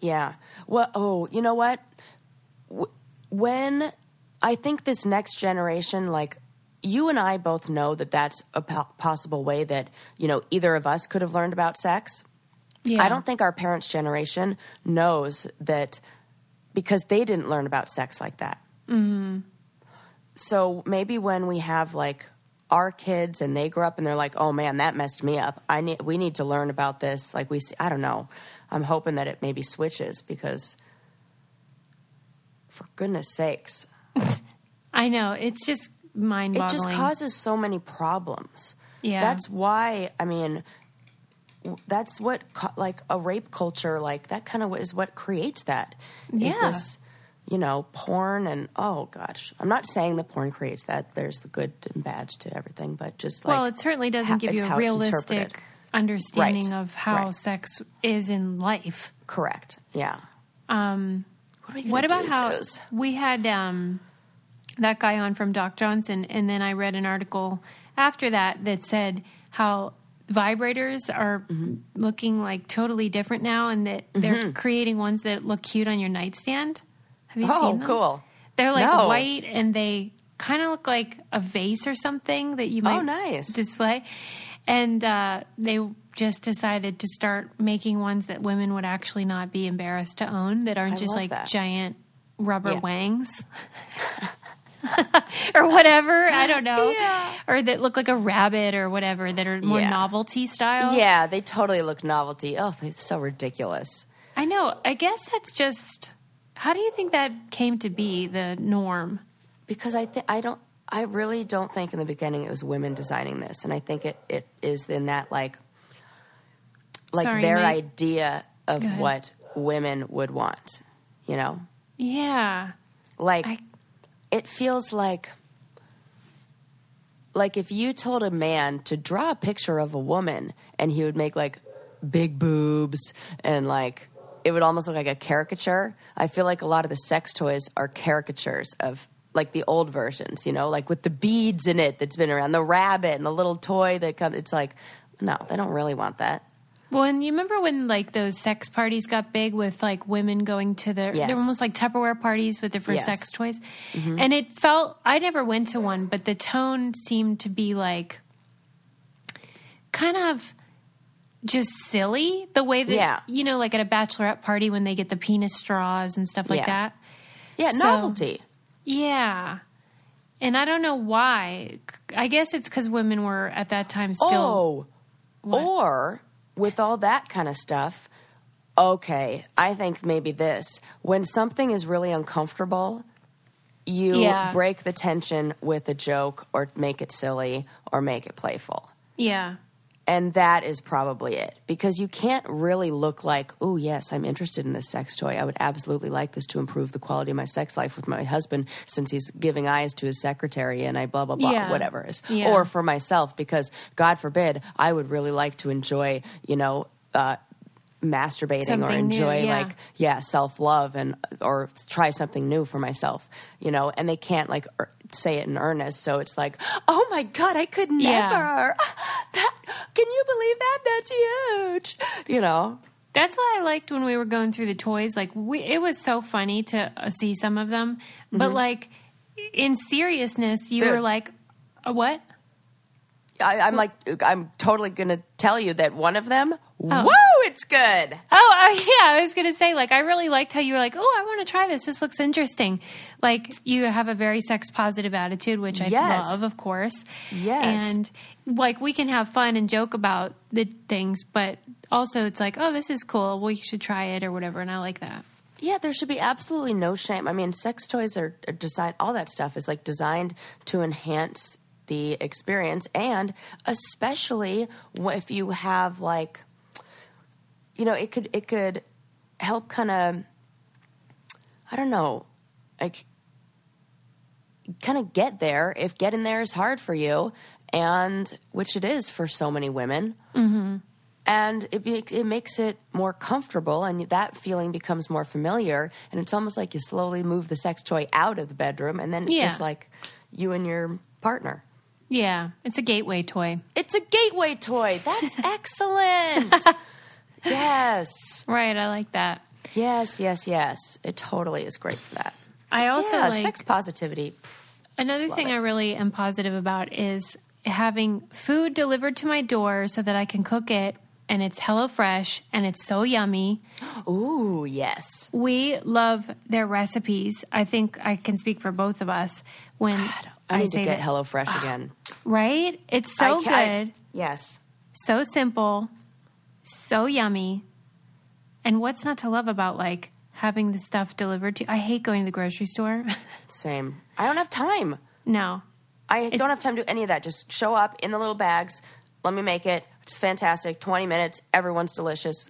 A: Yeah. Well, oh, you know what? When I think this next generation, like you and I both know that that's a po- possible way that, you know, either of us could have learned about sex.
B: Yeah.
A: I don't think our parents' generation knows that because they didn't learn about sex like that. Mm-hmm. So maybe when we have like our kids and they grow up and they're like, "Oh man, that messed me up. I need we need to learn about this." Like we, see, I don't know. I'm hoping that it maybe switches because, for goodness sakes,
B: I know. It's just mind
A: it just causes so many problems.
B: Yeah.
A: That's why, I mean, that's what, like, a rape culture, like, that kind of is what creates that. Is
B: Yeah.
A: this, you know, porn and, oh gosh. I'm not saying that porn creates that. There's the good and bad to everything, but just like.
B: well, it certainly doesn't
A: ha-
B: give you a realistic understanding
A: Right.
B: of how
A: Right.
B: sex is in life.
A: Correct. Yeah.
B: Um,
A: What, are we gonna
B: what about
A: do,
B: how
A: Suze?
B: we had um, that guy on from Doc Johnson, and then I read an article after that that said how vibrators are
A: Mm-hmm.
B: looking like totally different now, and that they're creating ones that look cute on your nightstand. Have you
A: Oh,
B: seen them?
A: cool.
B: They're like
A: No.
B: white, and they kind of look like a vase or something that you might
A: Oh, nice.
B: display. And uh, they just decided to start making ones that women would actually not be embarrassed to own that aren't
A: I
B: just like
A: that.
B: giant rubber
A: Yeah.
B: wangs or whatever. I don't know.
A: Yeah.
B: Or that look like a rabbit or whatever that are more
A: Yeah.
B: novelty style.
A: Yeah, they totally look novelty. Oh, it's so ridiculous.
B: I know. I guess that's just. How do you think that came to be the norm?
A: because I think I don't I really don't think in the beginning it was women designing this and I think it, it is in that like like
B: Sorry,
A: their idea of what women would want, you know?
B: Yeah.
A: Like
B: I-
A: it feels like like if you told a man to draw a picture of a woman and he would make like big boobs and like it would almost look like a caricature. I feel like a lot of the sex toys are caricatures of like the old versions, you know, like with the beads in it that's been around, the rabbit and the little toy that comes. It's like, no, they don't really want that.
B: Well, and you remember when like those sex parties got big with like women going to the
A: Yes.
B: they're almost like Tupperware parties with different
A: Yes. Mm-hmm.
B: sex toys. And it felt I never went to one, but the tone seemed to be like kind of just silly the way that
A: Yeah.
B: you know like at a bachelorette party when they get the penis straws and stuff like
A: Yeah.
B: that.
A: Yeah,
B: So-
A: novelty.
B: Yeah. And I don't know why. I guess it's cuz women were at that time still
A: oh,
B: What?
A: or with all that kind of stuff. Okay, I think maybe this when something is really uncomfortable, you
B: Yeah.
A: break the tension with a joke or make it silly or make it playful.
B: Yeah.
A: And that is probably it because you can't really look like, oh, yes, I'm interested in this sex toy. I would absolutely like this to improve the quality of my sex life with my husband since he's giving eyes to his secretary and I blah, blah, blah,
B: Yeah.
A: whatever it is.
B: Yeah.
A: Or for myself because, God forbid, I would really like to enjoy, you know, uh, masturbating or
B: Something new,
A: enjoy
B: yeah.
A: like yeah self love and or try something new for myself you know and they can't like er, say it in earnest so it's like oh my god i could never
B: Yeah.
A: that can you believe that that's huge you know
B: That's why I liked when we were going through the toys. Like, we, it was so funny to uh, see some of them. But, like, in seriousness, you
A: Dude.
B: were like, "A what?
A: I, i'm like i'm totally gonna tell you that one of them
B: Oh.
A: whoa it's good
B: Oh, uh, yeah. I was going to say, like, I really liked how you were like, oh, I want to try this. This looks interesting. Like, you have a very sex positive attitude, which I
A: Yes.
B: love, of course.
A: Yes.
B: And, like, we can have fun and joke about the things, but also it's like, oh, this is cool. Well, you should try it or whatever. And I like that.
A: Yeah, there should be absolutely no shame. I mean, sex toys are, are designed, all that stuff is like designed to enhance the experience. And especially if you have like, you know, it could, it could help kind of, I don't know, like kind of get there if getting there is hard for you. And which it is for so many women mm-hmm. and it makes it makes it more comfortable, and that feeling becomes more familiar. And it's almost like you slowly move the sex toy out of the bedroom, and then it's
B: Yeah.
A: just like you and your partner.
B: Yeah. It's a gateway toy.
A: It's a gateway toy. That's excellent. Yes,
B: Right. I like that.
A: yes, yes, yes. It totally is great for that.
B: I also
A: yeah,
B: like
A: sex positivity.
B: another thing
A: it.
B: I really am positive about is having food delivered to my door so that I can cook it and it's HelloFresh and it's so yummy.
A: Ooh, yes.
B: We love their recipes. I think I can speak for both of us when
A: I I, need to get
B: that,
A: HelloFresh ah, again.
B: right? It's so
A: ca- I-
B: good,
A: yes.
B: so simple, so yummy. And what's not to love about like having the stuff delivered to you? I hate going to the grocery store.
A: Same. I don't have time.
B: no.
A: I don't have time to do any of that. Just show up in the little bags. Let me make it. It's fantastic. Twenty minutes. Everyone's delicious.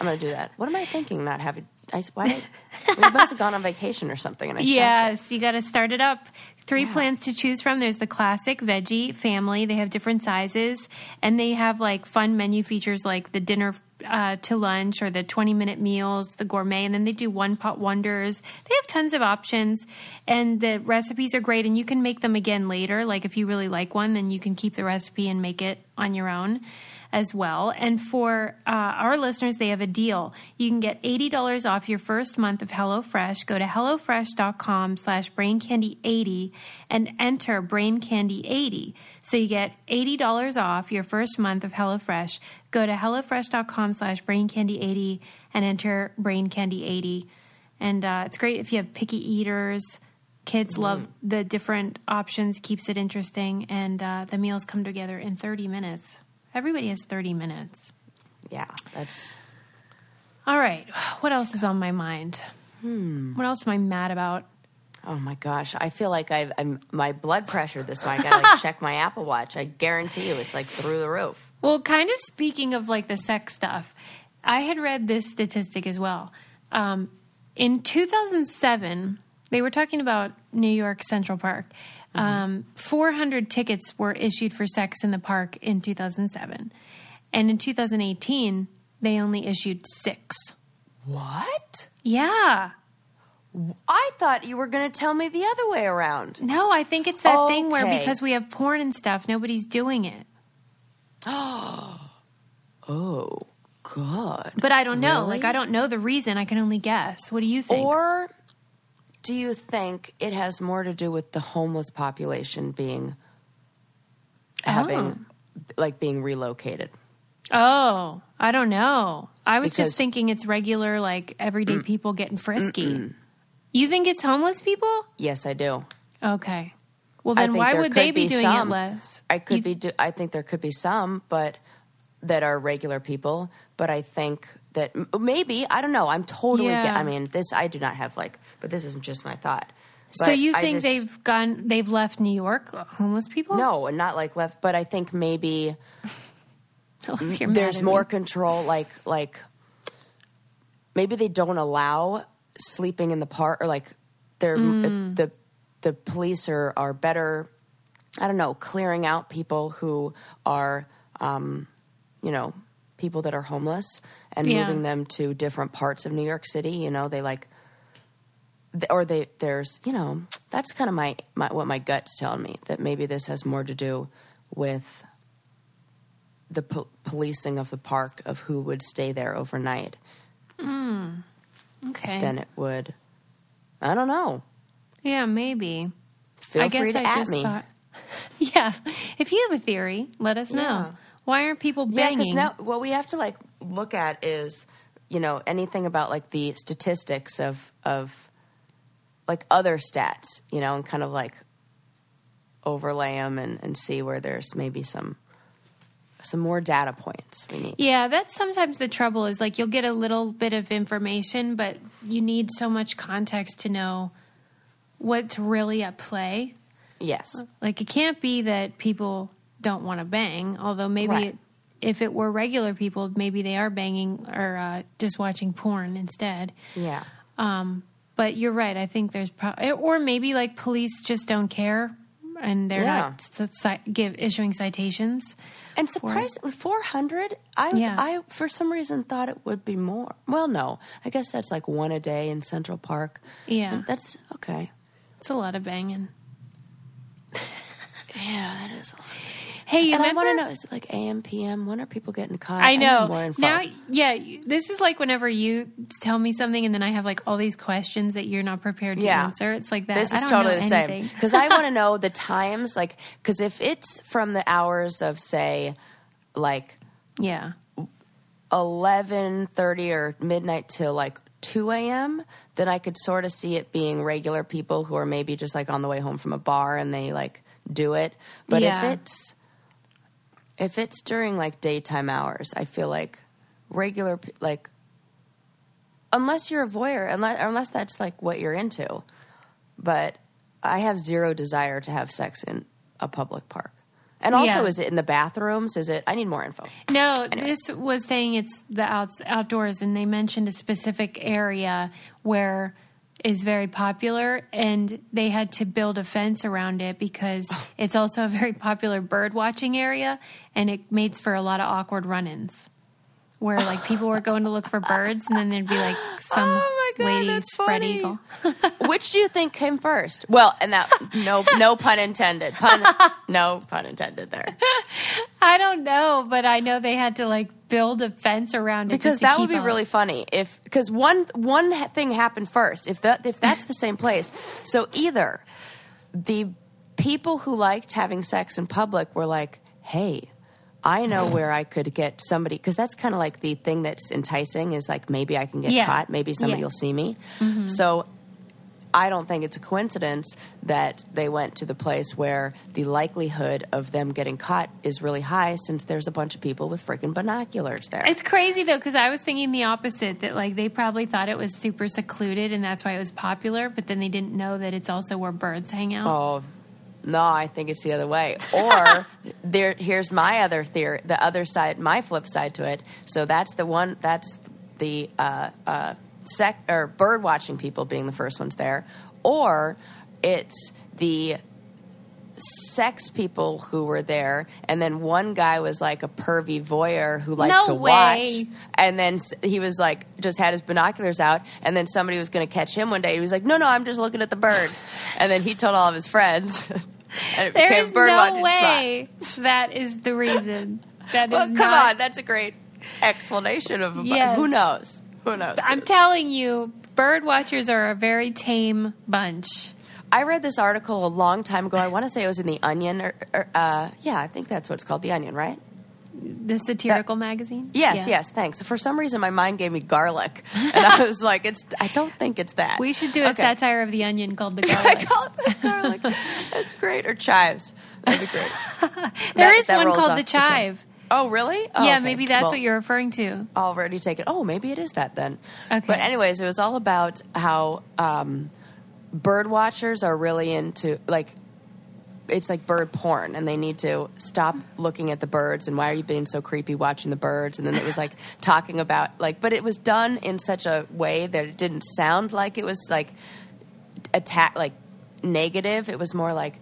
A: I'm gonna do that. What am I thinking? Not having. I, why? We must have gone on vacation or something. And I.
B: Yes, you got to start it up. Three
A: Yeah.
B: plans to choose from. There's the classic veggie family. They have different sizes, and they have like fun menu features like the dinner uh, to lunch or the 20 minute meals, the gourmet, and then they do one pot wonders. They have tons of options, and the recipes are great. And you can make them again later. Like if you really like one, then you can keep the recipe and make it on your own as well. And for uh, our listeners, they have a deal. You can get $80 off your first month of HelloFresh. Go to HelloFresh.com slash BrainCandy80 and enter BrainCandy80. So you get $80 off your first month of HelloFresh. Go to HelloFresh.com slash BrainCandy80 and enter BrainCandy80. And uh, it's great if you have picky eaters. Kids love the different options, keeps it interesting, and uh, the meals come together in 30 minutes. Everybody has 30 minutes.
A: Yeah, that's.
B: All right. What else is on my mind? What else am I mad about?
A: Oh my gosh, I feel like I've, I'm my blood pressure this week. I gotta like check my Apple Watch. I guarantee you, it's like through the roof.
B: Well, kind of speaking of like the sex stuff, I had read this statistic as well. Um, in 2007, they were talking about New York Central Park. Um, 400 tickets were issued for sex in the park in 2007. And in 2018, they only issued six.
A: What?
B: Yeah.
A: I thought you were going to tell me the other way around.
B: No, I think it's that thing where because we have porn and stuff, nobody's doing it.
A: Oh, God.
B: But I don't know.
A: Really?
B: Like I don't know the reason. I can only guess. What do you think?
A: Or do you think it has more to do with the homeless population being having oh. like being relocated?
B: oh, I don't know. I was
A: Because-
B: just thinking it's regular like everyday mm. people getting frisky. You think it's homeless people?
A: Yes, I do.
B: Okay. Well then why would they be,
A: be
B: doing
A: some.
B: it less?
A: I could
B: You-
A: be. Do, I think there could be some, but that are regular people. But I think that maybe I don't know. I'm totally.
B: Yeah.
A: Get, I mean, this I do not have like, but this is just my thought.
B: So you think
A: just-
B: they've gone they've left New York homeless people?
A: no, and not like left. But I think maybe
B: If you're mad
A: there's more
B: me.
A: control. Like like maybe they don't allow sleeping in the park, or like they're
B: Mm.
A: the the police are are better. I don't know, clearing out people who are, um, you know, people that are homeless and
B: Yeah.
A: moving them to different parts of New York City. You know, they like, or they there's you know that's kind of my, my what my gut's telling me that maybe this has more to do with the po- policing of the park of who would stay there overnight Mm.
B: Okay.
A: than it would. I don't know.
B: yeah, maybe.
A: Feel
B: I guess
A: free to
B: I
A: at
B: just
A: me.
B: thought. Yeah, if you have a theory, let us know.
A: Yeah.
B: Why aren't people
A: Yeah,
B: banging?
A: because now what we have to like look at is, you know, anything about like the statistics of of like other stats, you know, and kind of like overlay them and, and see where there's maybe some some more data points we need.
B: yeah, that's sometimes the trouble. Is like you'll get a little bit of information, but you need so much context to know what's really at play.
A: Yes.
B: Like it can't be that people don't want to bang, although maybe
A: Right.
B: it, if it were regular people, maybe they are banging or uh, just watching porn instead.
A: Yeah.
B: Um, but you're right. I think there's pro- or maybe like police just don't care and they're
A: Yeah.
B: not give issuing citations.
A: And surprisingly, four hundred. I
B: Yeah.
A: I for some reason thought it would be more. Well, no, I guess that's like one a day in Central Park.
B: Yeah.
A: And that's okay.
B: It's a lot of banging.
A: Yeah, that is.
B: Hey, you
A: and I want to know: is it like AM, PM? When are people getting caught?
B: I know.
A: more info.
B: Now, yeah, this is like whenever you tell me something and then I have like all these questions that you're not prepared to
A: Yeah.
B: answer. It's like that.
A: This
B: I
A: is totally the same because I want to know the times. Like, because if it's from the hours of say, like
B: yeah.
A: eleven thirty or midnight till like two a.m., then I could sort of see it being regular people who are maybe just like on the way home from a bar and they like do it. But
B: Yeah.
A: if it's if it's during like daytime hours, I feel like regular like unless you're a voyeur, unless unless that's like what you're into. But I have zero desire to have sex in a public park. And also,
B: Yeah.
A: is it in the bathrooms? Is it? I need more info.
B: No, this was saying it's the outs, outdoors, and they mentioned a specific area where is very popular, and they had to build a fence around it because oh. it's also a very popular bird watching area, and it makes for a lot of awkward run-ins. Where like people were going to look for birds, and then there'd be like some
A: Oh God,
B: lady spread
A: funny.
B: eagle.
A: Which do you think came first? Well, and that no no pun intended. Pun no pun intended there.
B: I don't know, but I know they had to like build a fence around it
A: Because that would be really funny if because one one thing happened first. If that if that's the same place, so either the people who liked having sex in public were like, "Hey, I know where I could get somebody," because that's kind of like the thing that's enticing is like maybe I can get
B: Yeah.
A: caught, maybe somebody
B: Yeah.
A: will see me. Mm-hmm. So I don't think it's a coincidence that they went to the place where the likelihood of them getting caught is really high since there's a bunch of people with freaking binoculars there.
B: It's crazy though, because I was thinking the opposite that like they probably thought it was super secluded and that's why it was popular, but then they didn't know that it's also where birds hang out.
A: Oh, no, I think it's the other way. Or there, here's my other theory, the other side, my flip side to it. So that's the one, that's the uh, uh, sec or bird watching people being the first ones there, or it's the sex people who were there, and then one guy was like a pervy voyeur who liked
B: No
A: to
B: way.
A: watch. And then he was like, just had his binoculars out, and then somebody was going to catch him one day. He was like, "No, no, I'm just looking at the birds." And then he told all of his friends, and
B: There is no way that is the reason. That is
A: Well, come
B: not,
A: on, that's a great explanation of
B: Yes.
A: who knows. Who knows?
B: I'm telling you, bird watchers are a very tame bunch.
A: I read this article a long time ago. I want to say it was in the Onion, or, or uh, yeah, I think that's what it's called, the Onion, right?
B: The satirical magazine.
A: Yes,
B: Yeah.
A: yes. Thanks. For some reason, my mind gave me garlic, and I was like, "It's." I don't think it's that.
B: We should do a
A: Okay.
B: satire of the onion called the garlic.
A: I call it the garlic. That's great. Or chives. That'd be great.
B: there
A: That-
B: is
A: that
B: one called the
A: the
B: chive.
A: Oh, really? Oh,
B: yeah,
A: okay.
B: maybe that's
A: Well,
B: what you're referring to.
A: already taken. Oh, maybe it is that then.
B: Okay.
A: But anyways, it was all about how um, bird watchers are really into like it's like bird porn and they need to stop looking at the birds and why are you being so creepy watching the birds? And then it was like talking about like but it was done in such a way that it didn't sound like it was like attack like negative. It was more like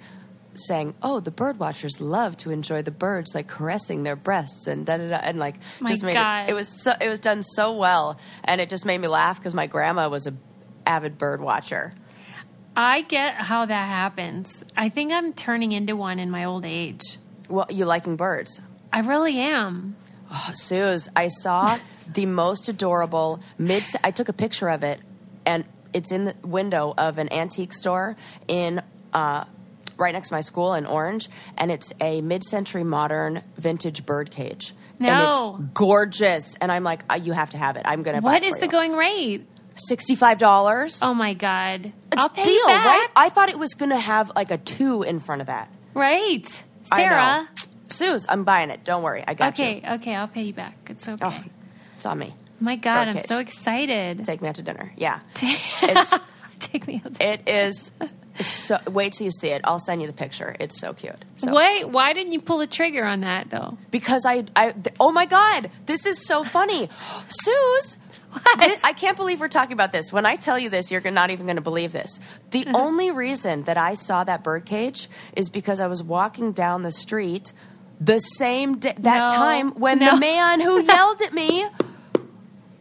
A: saying oh the bird watchers love to enjoy the birds like caressing their breasts and da da da and like
B: My
A: just made
B: God.
A: it, it was so it was done so well and it just made me laugh because my grandma was a avid bird watcher
B: I get how that happens. I think I'm turning into one in my old age.
A: well you liking birds
B: I really am.
A: Oh, Suze, I saw the most adorable mid. I took a picture of it, and it's in the window of an antique store in uh, right next to my school in Orange, and it's a mid-century modern vintage bird cage.
B: No.
A: and it's gorgeous. And I'm like, uh, you have to have it. I'm gonna. buy
B: What is the going rate?
A: Sixty-five dollars.
B: Oh my god!
A: It's
B: I'll pay
A: deal,
B: back.
A: right? I thought it was gonna have like a two in front of that.
B: Right, Sarah.
A: Suze, I'm buying it. Don't worry, I got
B: Okay,
A: you.
B: okay, okay. I'll pay you back. It's oh, okay.
A: Oh, it's on me.
B: my god, I'm so excited.
A: Take me out to dinner. Yeah.
B: Take me out.
A: It is so. Wait till you see it. I'll send you the picture. It's so cute. So,
B: Wait, why didn't you pull the trigger on that though?
A: Because I, I. th- oh my God! This is so funny, Suze.
B: What?
A: I can't believe we're talking about this. When I tell you this, you're not even going to believe this. The
B: Uh-huh.
A: only reason that I saw that birdcage is because I was walking down the street the same day, that
B: No.
A: time when
B: No.
A: the man who yelled at me.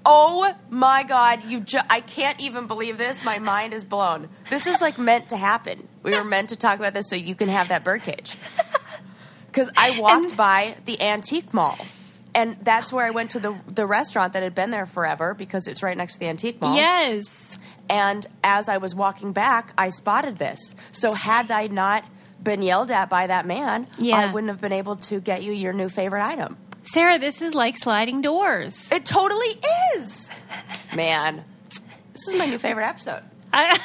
A: Oh my God! You, ju- I can't even believe this. My mind is blown. This is like meant to happen. We were meant to talk about this so you can have that birdcage. Because I walked by the antique mall, and that's where I went to the the restaurant that had been there forever because it's right next to the antique mall.
B: Yes.
A: And as I was walking back, I spotted this. So had I not been yelled at by that man,
B: Yeah.
A: I wouldn't have been able to get you your new favorite item.
B: Sarah, this is like sliding doors.
A: It totally is. Man, this is my new favorite episode.
B: I,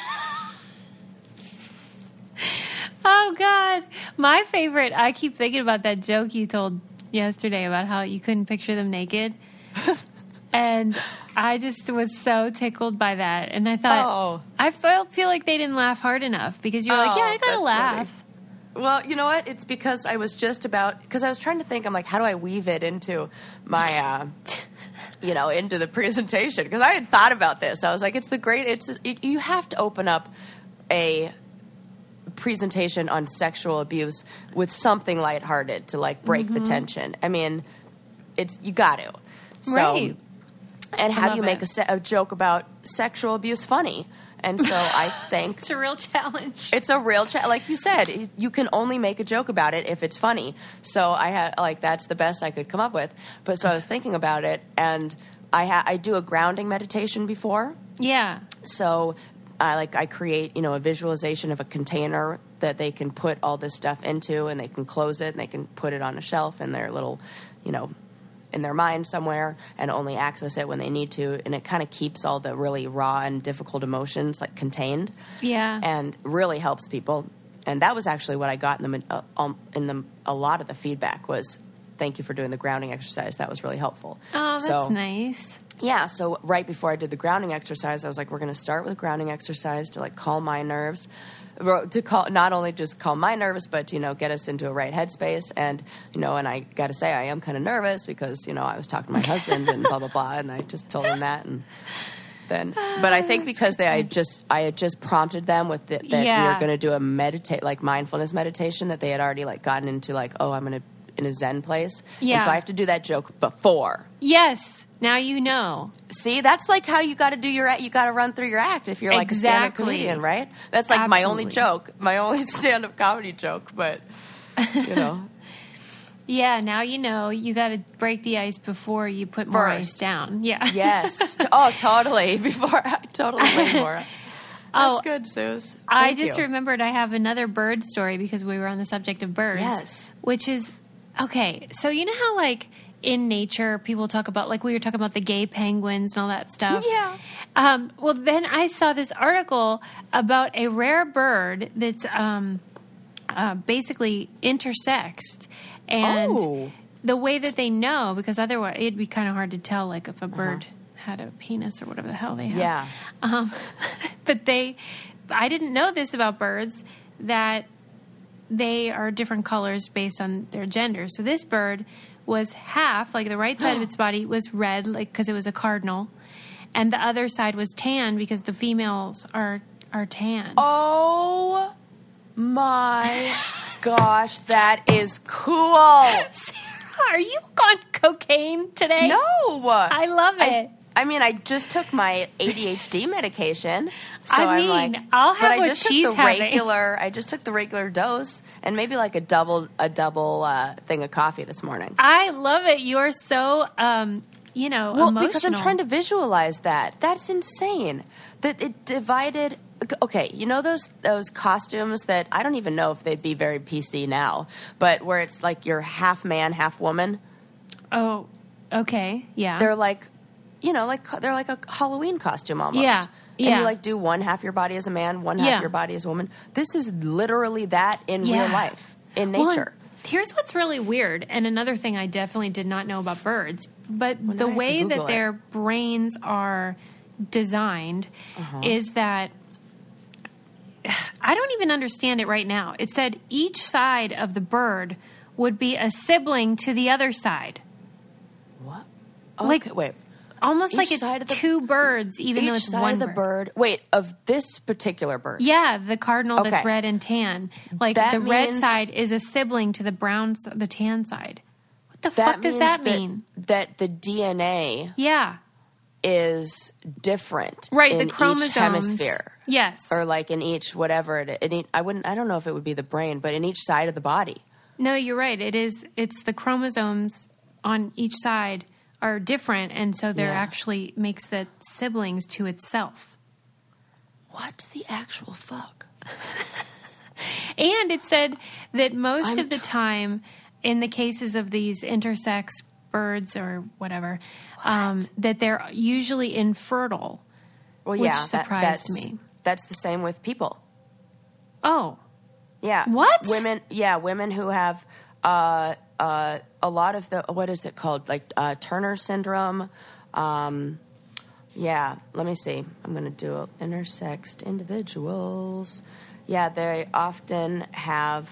B: oh God, my favorite. I keep thinking about that joke you told yesterday about how you couldn't picture them naked, and I just was so tickled by that. And I thought,
A: Oh.
B: I felt feel like they didn't laugh hard enough because you were like,
A: Oh,
B: yeah, I gotta laugh.
A: funny. Well, you know what? It's because I was just about because I was trying to think. I'm like, how do I weave it into my, uh, you know, into the presentation? Because I had thought about this. I was like, it's the great. It's you have to open up a presentation on sexual abuse with something lighthearted to like break
B: Mm-hmm.
A: the tension. I mean, it's you got to. So,
B: Right.
A: And how do you make a, se- a joke about sexual abuse funny? And so I think
B: It's a real challenge.
A: it's a real challenge. Like you said, you can only make a joke about it if it's funny. So I had like that's the best I could come up with. But so I was thinking about it, and I ha- I do a grounding meditation before.
B: yeah.
A: So I like I create you know a visualization of a container that they can put all this stuff into, and they can close it, and they can put it on a shelf in their little, you know. In their mind somewhere, and only access it when they need to, and it kind of keeps all the really raw and difficult emotions like contained
B: Yeah.
A: and really helps people. And that was actually what I got in the uh, um, in the a lot of the feedback was thank you for doing the grounding exercise. That was really helpful.
B: oh, that's
A: so,
B: nice.
A: Yeah, so right before I did the grounding exercise, I was like, we're going to start with a grounding exercise to like calm my nerves, to call not only just calm my nerves, but to, you know get us into a right headspace. And you know, and I got to say, I am kind of nervous because you know I was talking to my husband and blah blah blah, and I just told him that and. then. But I think because they, I had just, I had just prompted them with the, that we
B: Yeah.
A: were going to do a meditate, like mindfulness meditation, that they had already like gotten into like, oh, I'm going to in a Zen place.
B: Yeah.
A: And so I have to do that joke before.
B: Yes. Now you know.
A: See, that's like how you got to do your act. You got to run through your act if you're like a stand-up comedian, right? That's like my only joke, my only stand-up comedy joke. But you know,
B: Yeah, now you know you got to break the ice before you put more ice down. Yeah.
A: yes, oh, totally. Before I totally more. That's
B: Oh,
A: good, Suze.
B: I just
A: you.
B: remembered I have another bird story because we were on the subject of birds.
A: Yes.
B: Which is okay. So you know how like in nature people talk about like we were talking about the gay penguins and all that stuff.
A: Yeah.
B: Um, well, then I saw this article about a rare bird that's um, uh, basically intersexed, and
A: Oh.
B: the way that they know because otherwise it'd be kind of hard to tell like if a
A: Uh-huh.
B: bird had a penis or whatever the hell they have.
A: Yeah.
B: Um, but they, I didn't know this about birds that they are different colors based on their gender. So this bird was half, like the right side of its body was red, like because it was a cardinal, and the other side was tan because the females are are tan.
A: Oh my gosh, that is cool.
B: Sarah, are you on cocaine today?
A: No,
B: I love it.
A: I mean, I just took my ADHD medication, so
B: I
A: am like,
B: I'll
A: but
B: have
A: I just took the
B: having.
A: regular. I just took the regular dose and maybe like a double a double uh, thing of coffee this morning.
B: I love it. You're so, um, you know,
A: Well,
B: emotional.
A: because I'm trying to visualize that. That's insane. That it divided. Okay, you know those those costumes that I don't even know if they'd be very PC now, but where it's like you're half man, half woman.
B: Oh, okay, yeah.
A: They're like, you know, like they're like a Halloween costume almost.
B: Yeah,
A: And
B: yeah.
A: you like do one half your body as a man, one half
B: Yeah.
A: your body as a woman. This is literally that in
B: Yeah.
A: real life, in
B: Well,
A: nature.
B: here's what's really weird, and another thing I definitely did not know about birds, but
A: now
B: the
A: I have to
B: way that
A: it.
B: their brains are designed
A: Uh-huh.
B: is that I don't even understand it right now. It said each side of the bird would be a sibling to the other side.
A: what?
B: like-
A: Okay, wait.
B: Almost
A: Each
B: like it's
A: the-
B: two birds, even though it's
A: side
B: one
A: of the bird. Wait, of this particular bird.
B: Yeah, the cardinal that's red and tan. Like
A: That
B: the red side is a sibling to the brown, the tan side. What the
A: That
B: fuck does
A: means
B: that mean?
A: That the DNA
B: Yeah,
A: is different,
B: right.
A: In
B: the chromosomes.
A: each hemisphere,
B: Yes.
A: or like in each whatever it. In each, I wouldn't. I don't know if it would be the brain, but in each side of the body.
B: no, you're right. It is. It's the chromosomes on each side are different, and so they're
A: Yeah.
B: actually makes the siblings to itself.
A: What the actual fuck?
B: And it said that most
A: I'm
B: of the time, in the cases of these intersex birds or whatever, um, that they're usually infertile.
A: Well,
B: Which
A: yeah, that-
B: surprised
A: that's,
B: me.
A: That's the same with people.
B: Oh,
A: Yeah.
B: What?
A: Women, yeah, women who have uh, uh, a lot of the, what is it called? Like uh, Turner syndrome. Um, yeah, let me see. I'm going to do intersexed individuals. Yeah, they often have,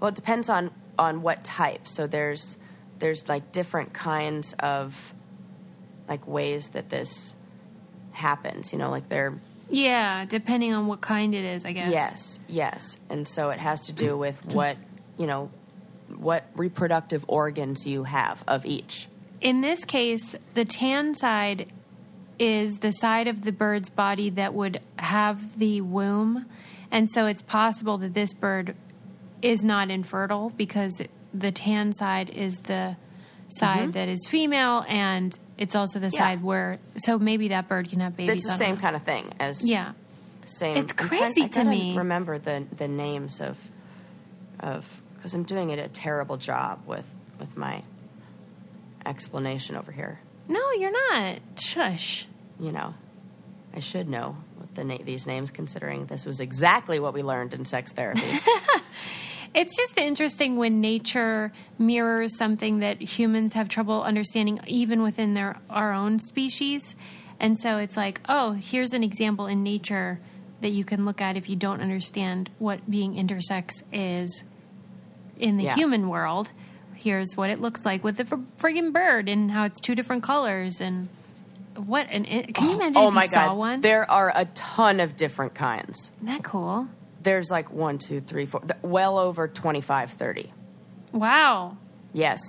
A: well, it depends on, on what type. So there's, there's like different kinds of like ways that this happens, you know, like they're,
B: yeah. Depending on what kind it is, I guess.
A: Yes, yes. And so it has to do with what, you know, what reproductive organs you have of each.
B: In this case, the tan side is the side of the bird's body that would have the womb. And so it's possible that this bird is not infertile because the tan side is the side that is female and it's also the
A: Mm-hmm. Yeah.
B: side where so maybe that bird can have babies.
A: It's the same kind of thing as
B: Yeah.
A: same.
B: It's
A: trying-
B: crazy
A: I
B: to me.
A: Remember the the names of of because I'm doing it a terrible job with with my explanation over here.
B: No, you're not. Shush.
A: You know, I should know what the na- these names, considering this was exactly what we learned in sex therapy.
B: It's just interesting when nature mirrors something that humans have trouble understanding, even within their our own species. And so it's like, oh, here's an example in nature that you can look at if you don't understand what being intersex is in the
A: Yeah.
B: human world. Here's what it looks like with the fr- friggin' bird and how it's two different colors and what an can you imagine
A: oh
B: if
A: my
B: you saw
A: god,
B: one?
A: there are a ton of different kinds.
B: Isn't that cool?
A: There's like one, two, three, four, well over 25, 30.
B: Wow.
A: Yes.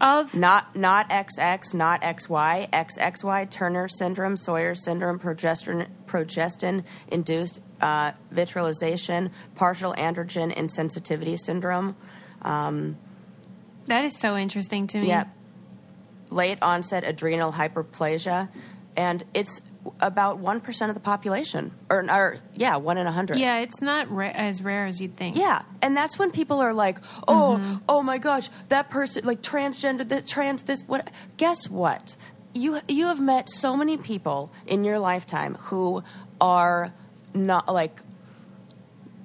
B: Of
A: Not not XX, not XY, XXY, Turner syndrome, Sawyer syndrome, progestin progestin induced uh, virilization, partial androgen insensitivity syndrome. Um,
B: that is so interesting to me.
A: Yep. Late onset adrenal hyperplasia, and it's about one percent of the population, or, or yeah, one in a hundred.
B: Yeah, it's not ra- as rare as you'd think.
A: Yeah, and that's when people are like, "Oh,
B: Mm-hmm.
A: oh my gosh, that person like transgender, that trans, this what?" Guess what? You you have met so many people in your lifetime who are not like,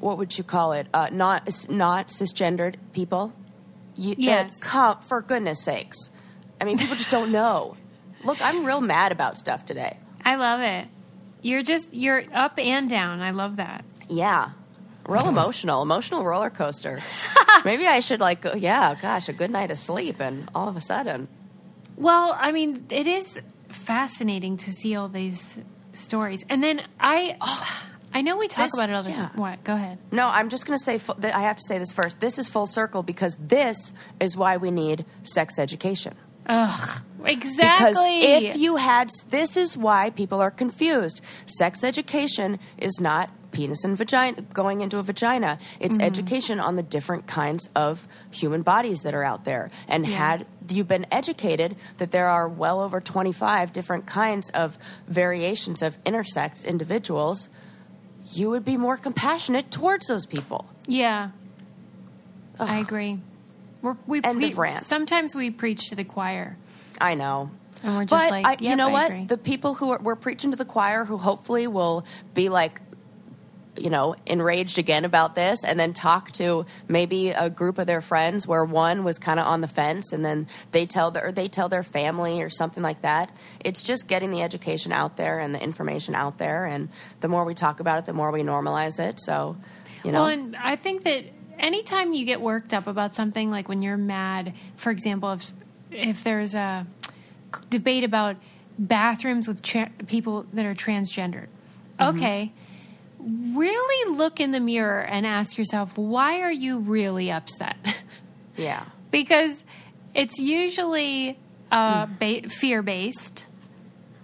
A: what would you call it? Uh, not not cisgendered people. You,
B: Yes.
A: come for goodness sakes. I mean, people just don't know. Look, I'm real mad about stuff today.
B: I love it. You're just you're up and down. I love that.
A: Yeah. Real emotional, emotional roller coaster. Maybe I should like, go, yeah, gosh, a good night of sleep, and all of a sudden,
B: Well, I mean, it is fascinating to see all these stories, and then I, I know we talk
A: This-
B: about it all the
A: yeah.
B: time. What? Go ahead.
A: no, I'm just going to say, I have to say this first. This is full circle because this is why we need sex education.
B: Ugh, Exactly.
A: Because if you had, this is why people are confused. Sex education is not penis and vagina going into a vagina. It's
B: Mm-hmm.
A: education on the different kinds of human bodies that are out there. And had you been educated that there are well over 25 different kinds of variations of intersex individuals, you would be more compassionate towards those people.
B: yeah, I agree. We're, we
A: End
B: we,
A: of rant.
B: Sometimes we preach to the choir,
A: I know.
B: and we're just
A: but
B: like,
A: I, you know
B: I
A: what?
B: agree."
A: The people who are we're preaching to the choir, who hopefully will be like, you know, enraged again about this, and then talk to maybe a group of their friends where one was kind of on the fence, and then they tell their or they tell their family or something like that. It's just getting the education out there and the information out there, and the more we talk about it, the more we normalize it. So, you know,
B: Well, and I think that anytime you get worked up about something, like when you're mad, for example, if if there's a debate about bathrooms with tra- people that are transgendered,
A: Mm-hmm.
B: okay, really look in the mirror and ask yourself, why are you really upset?
A: yeah,
B: because it's usually uh, ba- fear based.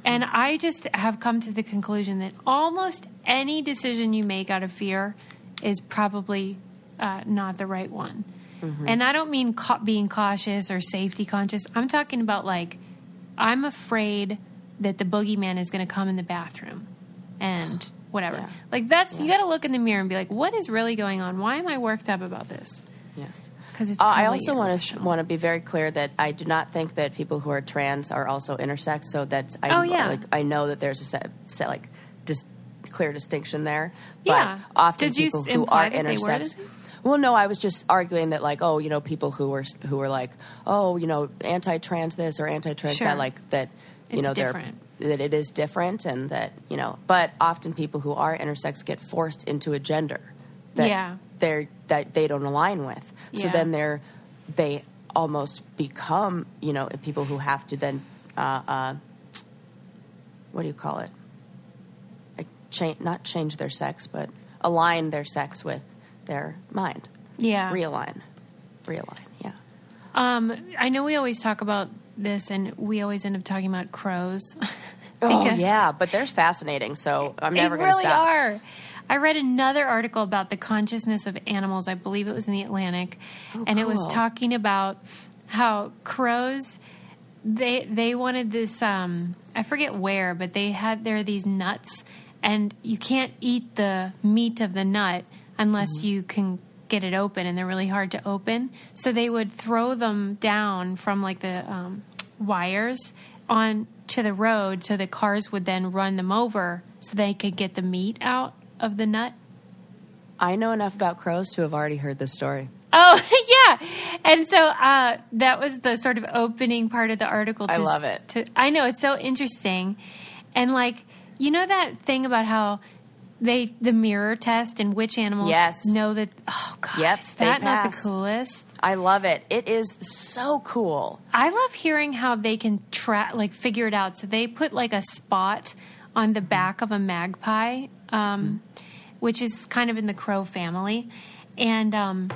B: And I just have come to the conclusion that almost any decision you make out of fear is probably uh, not the right one. And I don't mean ca- being cautious or safety conscious. I'm talking about like, I'm afraid that the boogeyman is going to come in the bathroom and whatever.
A: Yeah.
B: Like, that's, you got to look in the mirror and be like, what is really going on? Why am I worked up about this?
A: yes.
B: Because it's
A: Uh, I also want to sh- want to be very clear that I do not think that people who are trans are also intersex. So that's I,
B: Oh, yeah.
A: like, I know that there's a set, set like dis- clear distinction there.
B: Yeah.
A: But often
B: Did
A: people who are
B: that they were the
A: intersex. Well, no, I was just arguing that like oh you know people who were who were like oh you know anti-trans this or anti-trans
B: Sure.
A: that like that you
B: It's
A: know
B: different.
A: they're that it is different and that you know but often people who are intersex get forced into a gender that
B: Yeah.
A: they're that they don't align with so
B: Yeah.
A: then they're they almost become you know people who have to then uh, uh, what do you call it like change not change their sex but align their sex with their mind
B: Yeah.
A: realign realign yeah
B: Um, I know we always talk about this, and we always end up talking about crows.
A: oh yeah but they're fascinating so i'm never going to
B: really
A: stop
B: are. I read another article about the consciousness of animals. I believe it was in the Atlantic, and it was
A: Oh,
B: talking about how crows they they wanted this. Um, I forget where, but they had there are these nuts, and you can't eat the meat of the nut unless
A: Mm-hmm.
B: you can get it open, and they're really hard to open. So they would throw them down from like the um, wires on to the road, so the cars would then run them over, so they could get the meat out of the nut.
A: i know enough about crows to have already heard this story
B: Oh yeah, and so uh, that was the sort of opening part of the article. To,
A: I love it.
B: To, I know it's so interesting, and like you know that thing about how they the mirror test and which animals
A: Yes.
B: know that. Oh God,
A: Yep,
B: is that not the coolest?
A: I love it. It is so cool.
B: I love hearing how they can track, like figure it out. So they put like a spot on the back of a magpie, um, which is kind of in the crow family, and um,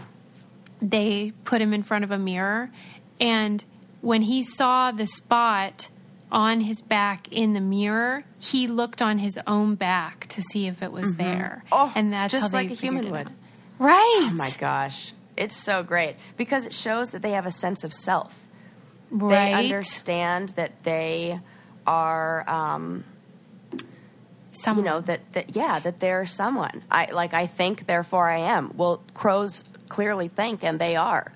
B: they put him in front of a mirror. And when he saw the spot on his back in the mirror, he looked on his own back to see if it was there.
A: Oh,
B: and that's
A: just
B: how
A: like a human would.
B: out. Right.
A: Oh my gosh. It's so great because it shows that they have a sense of self.
B: right.
A: They understand that they are, um,
B: Some,
A: you know, that, that, yeah, that they're someone. I like, I think, therefore I am. Well, crows clearly think, and they are,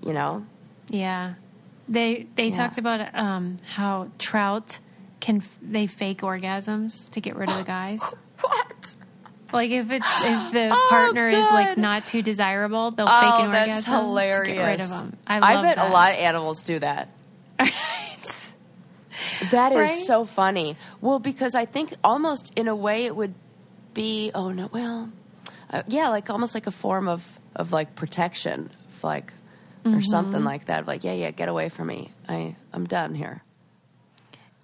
A: you know?
B: Yeah, they they
A: Yeah.
B: talked about um, how trout can f- they fake orgasms to get rid of the guys.
A: What?
B: Like if it's if the
A: Oh,
B: partner is like not too desirable, they'll
A: Oh,
B: fake an
A: that's
B: orgasm
A: hilarious.
B: to get rid of them. I love
A: bet
B: that.
A: a lot of animals do that. That is
B: Right?
A: so funny. Well, because I think almost in a way it would be. Oh no, well, uh, yeah, like almost like a form of of like protection, of like or something
B: Mm-hmm.
A: like that. Like, yeah, yeah, get away from me. I I'm done here.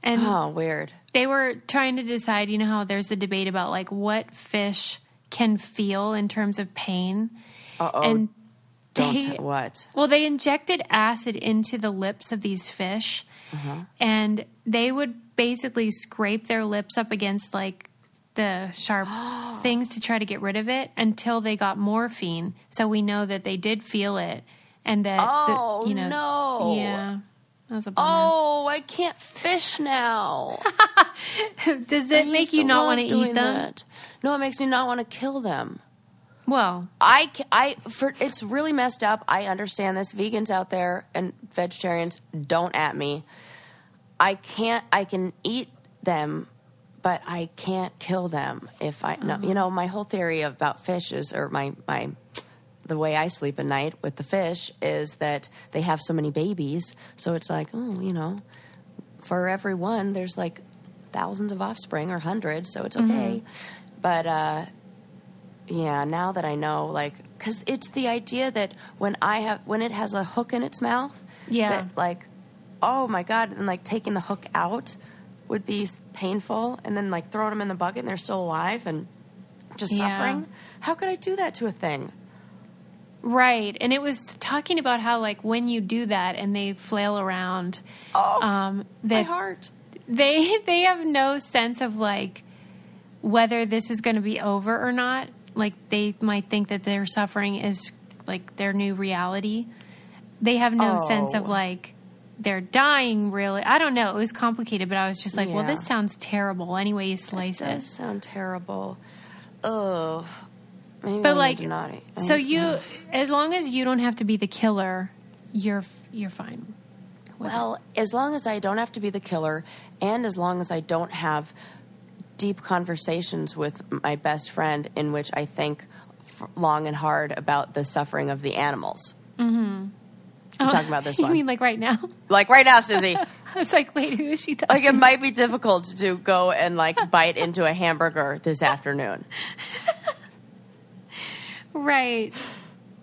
B: and
A: Oh, weird.
B: they were trying to decide. You know how there's a debate about like what fish can feel in terms of pain,
A: Uh oh.
B: and
A: Don't
B: they-
A: t- what?
B: Well, they injected acid into the lips of these fish,
A: Uh-huh.
B: and they would basically scrape their lips up against like the sharp things to try to get rid of it until they got morphine. So we know that they did feel it, and that the-
A: Oh,
B: you know,
A: no.
B: yeah, that was a.
A: Oh, I can't fish now.
B: Does
A: I
B: it make you not want to eat them?
A: that. No, it makes me not want to kill them.
B: Well,
A: I, I, for it's really messed up. I understand this. Vegans out there and vegetarians, don't at me. I can't. I can eat them, but I can't kill them if I. No, uh-huh. you know, my whole theory about fish is, or my my, the way I sleep at night with the fish is that they have so many babies. So it's like, oh, you know, for every one, there's like thousands of offspring or hundreds. So it's okay. But uh, yeah, now that I know, like, because it's the idea that when I have, when it has a hook in its mouth,
B: Yeah.
A: that like, oh my god, and like taking the hook out would be painful, and then like throwing them in the bucket and they're still alive and just
B: Yeah.
A: suffering. How could I do that to a thing?
B: Right, and it was talking about how like when you do that and they flail around,
A: Oh,
B: um,
A: my heart.
B: they they have no sense of like whether this is going to be over or not like they might think that their suffering is like their new reality they have no sense of
A: Oh.
B: like they're dying really i don't know it was complicated but i was just like well this sounds terrible anyway you slice
A: It
B: it
A: does sound terrible. Ugh. Maybe
B: but like
A: need to not I
B: so you as long as you don't have to be the killer you're you're fine
A: Well, as long as I don't have to be the killer, and as long as I don't have deep conversations with my best friend in which I think f- long and hard about the suffering of the animals. Mm-hmm. I'm talking about this
B: you
A: one.
B: mean like right now
A: like right now, Susie.
B: it's like wait who is she talking
A: like it might be difficult to go and like bite into a hamburger this afternoon.
B: Right.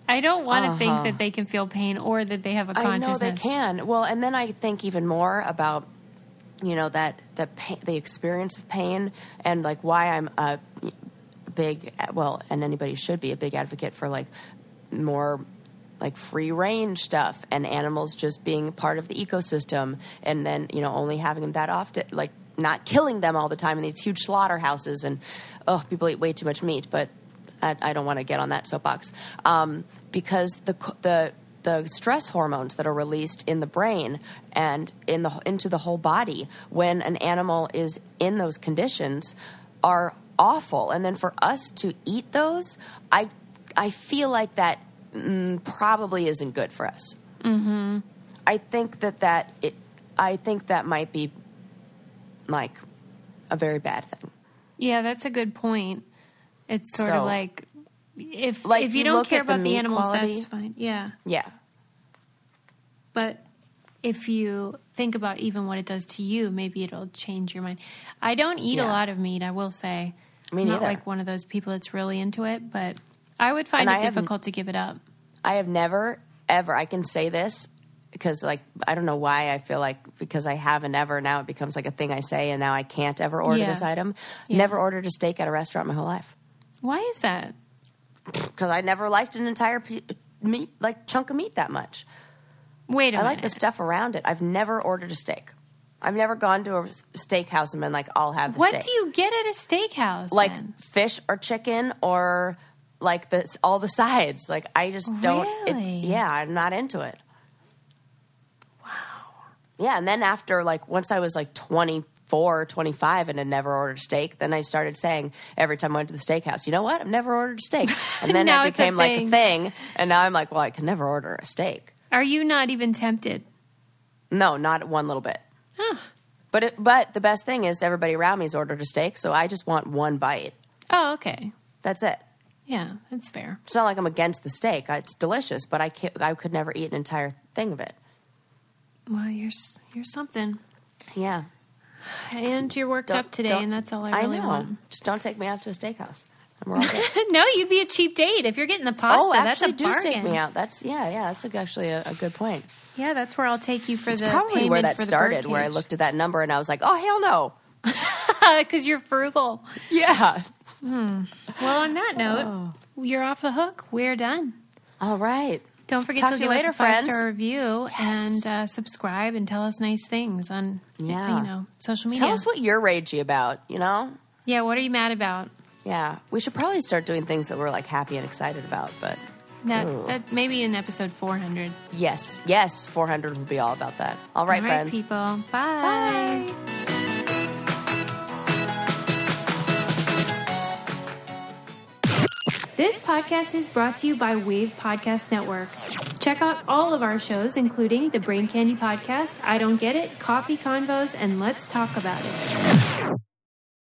B: I don't want to
A: Uh-huh.
B: think that they can feel pain or that they have a
A: I know
B: consciousness.
A: they can. Well, and then I think even more about you know that the pain, the experience of pain and like why I'm a big well, and anybody should be a big advocate for like more like free range stuff and animals just being part of the ecosystem and then you know only having them that often like not killing them all the time in these huge slaughterhouses and oh people eat way too much meat but I, I don't want to get on that soapbox um, because the the the stress hormones that are released in the brain and in the into the whole body when an animal is in those conditions are awful and then for us to eat those I I feel like that mm, probably isn't good for us. Mm-hmm. I think that that it I think that might be like a very bad thing.
B: Yeah, that's a good point. It's sort
A: So-
B: of like if
A: Like,
B: if you,
A: you
B: don't care
A: at the
B: about the animals,
A: quality.
B: that's fine. Yeah,
A: Yeah.
B: but if you think about even what it does to you, maybe it'll change your mind. I don't eat a lot of meat. I will say.
A: Me
B: I'm not like one of those people that's really into it, but I would find
A: And
B: it
A: I have-
B: difficult to give it up.
A: I have never ever. I can say this because like I don't know why I feel like because I haven't ever now it becomes like a thing I say and now I can't ever order
B: Yeah.
A: this item.
B: Yeah.
A: Never ordered a steak at a restaurant my whole life
B: Why is that?
A: because I never liked an entire pe- meat like chunk of meat that much.
B: Wait a
A: I
B: minute.
A: I like the stuff around it. I've never ordered a steak. I've never gone to a steakhouse and been like, I'll have the steak.
B: what
A: steak.
B: do you get at a steakhouse?
A: like
B: then?
A: fish or chicken or like the all the sides. Like I just don't. it-
B: Really?
A: yeah, I'm not into it. Wow. Yeah, and then after like once I was like 24, 25 and had never ordered steak, then I started saying every time I went to the steakhouse, you know what? I've never ordered a steak, and then it
B: it's a
A: became like a
B: thing.
A: thing, and now I'm like, well, I can never order a steak.
B: Are you not even tempted?
A: No, not one little bit.
B: Huh.
A: But it, but the best thing is everybody around me's ordered a steak, so I just want one bite.
B: Oh, okay.
A: That's it.
B: Yeah, that's fair.
A: It's not like I'm against the steak. It's delicious, but I can't, I could never eat an entire thing of it.
B: Well, you're you're something,
A: Yeah.
B: And you're worked
A: Don't-
B: up today, and that's all I really
A: know.
B: want.
A: Just don't take me out to a steakhouse. And we're all good.
B: no, you'd be a cheap date if you're getting the pasta.
A: oh,
B: that's a
A: actually, do
B: bargain.
A: take me out. That's yeah, yeah. That's actually a, a good point.
B: Yeah, that's where I'll take you for
A: It's
B: the
A: probably where that started. Where I looked at that number and I was like, oh hell no.
B: because you're frugal.
A: Yeah. Hmm.
B: Well, on that note,
A: Oh.
B: you're off the hook. We're done.
A: All right.
B: Don't forget
A: Talk
B: to
A: to
B: give
A: later,
B: us a five star review and uh, subscribe and tell us nice things on
A: Yeah.
B: you know social media.
A: Tell us what you're ragey about. You know.
B: yeah, what are you mad about?
A: Yeah. We should probably start doing things that we're like happy and excited about. But
B: That, that maybe in episode 400.
A: yes, yes, 400 will be all about that. All right,
B: All right,
A: friends.
B: people. Bye.
A: Bye.
B: This podcast is brought to you by Wave Podcast Network. Check out all of our shows, including the Brain Candy Podcast, I Don't Get It, Coffee Convos, and Let's Talk About It.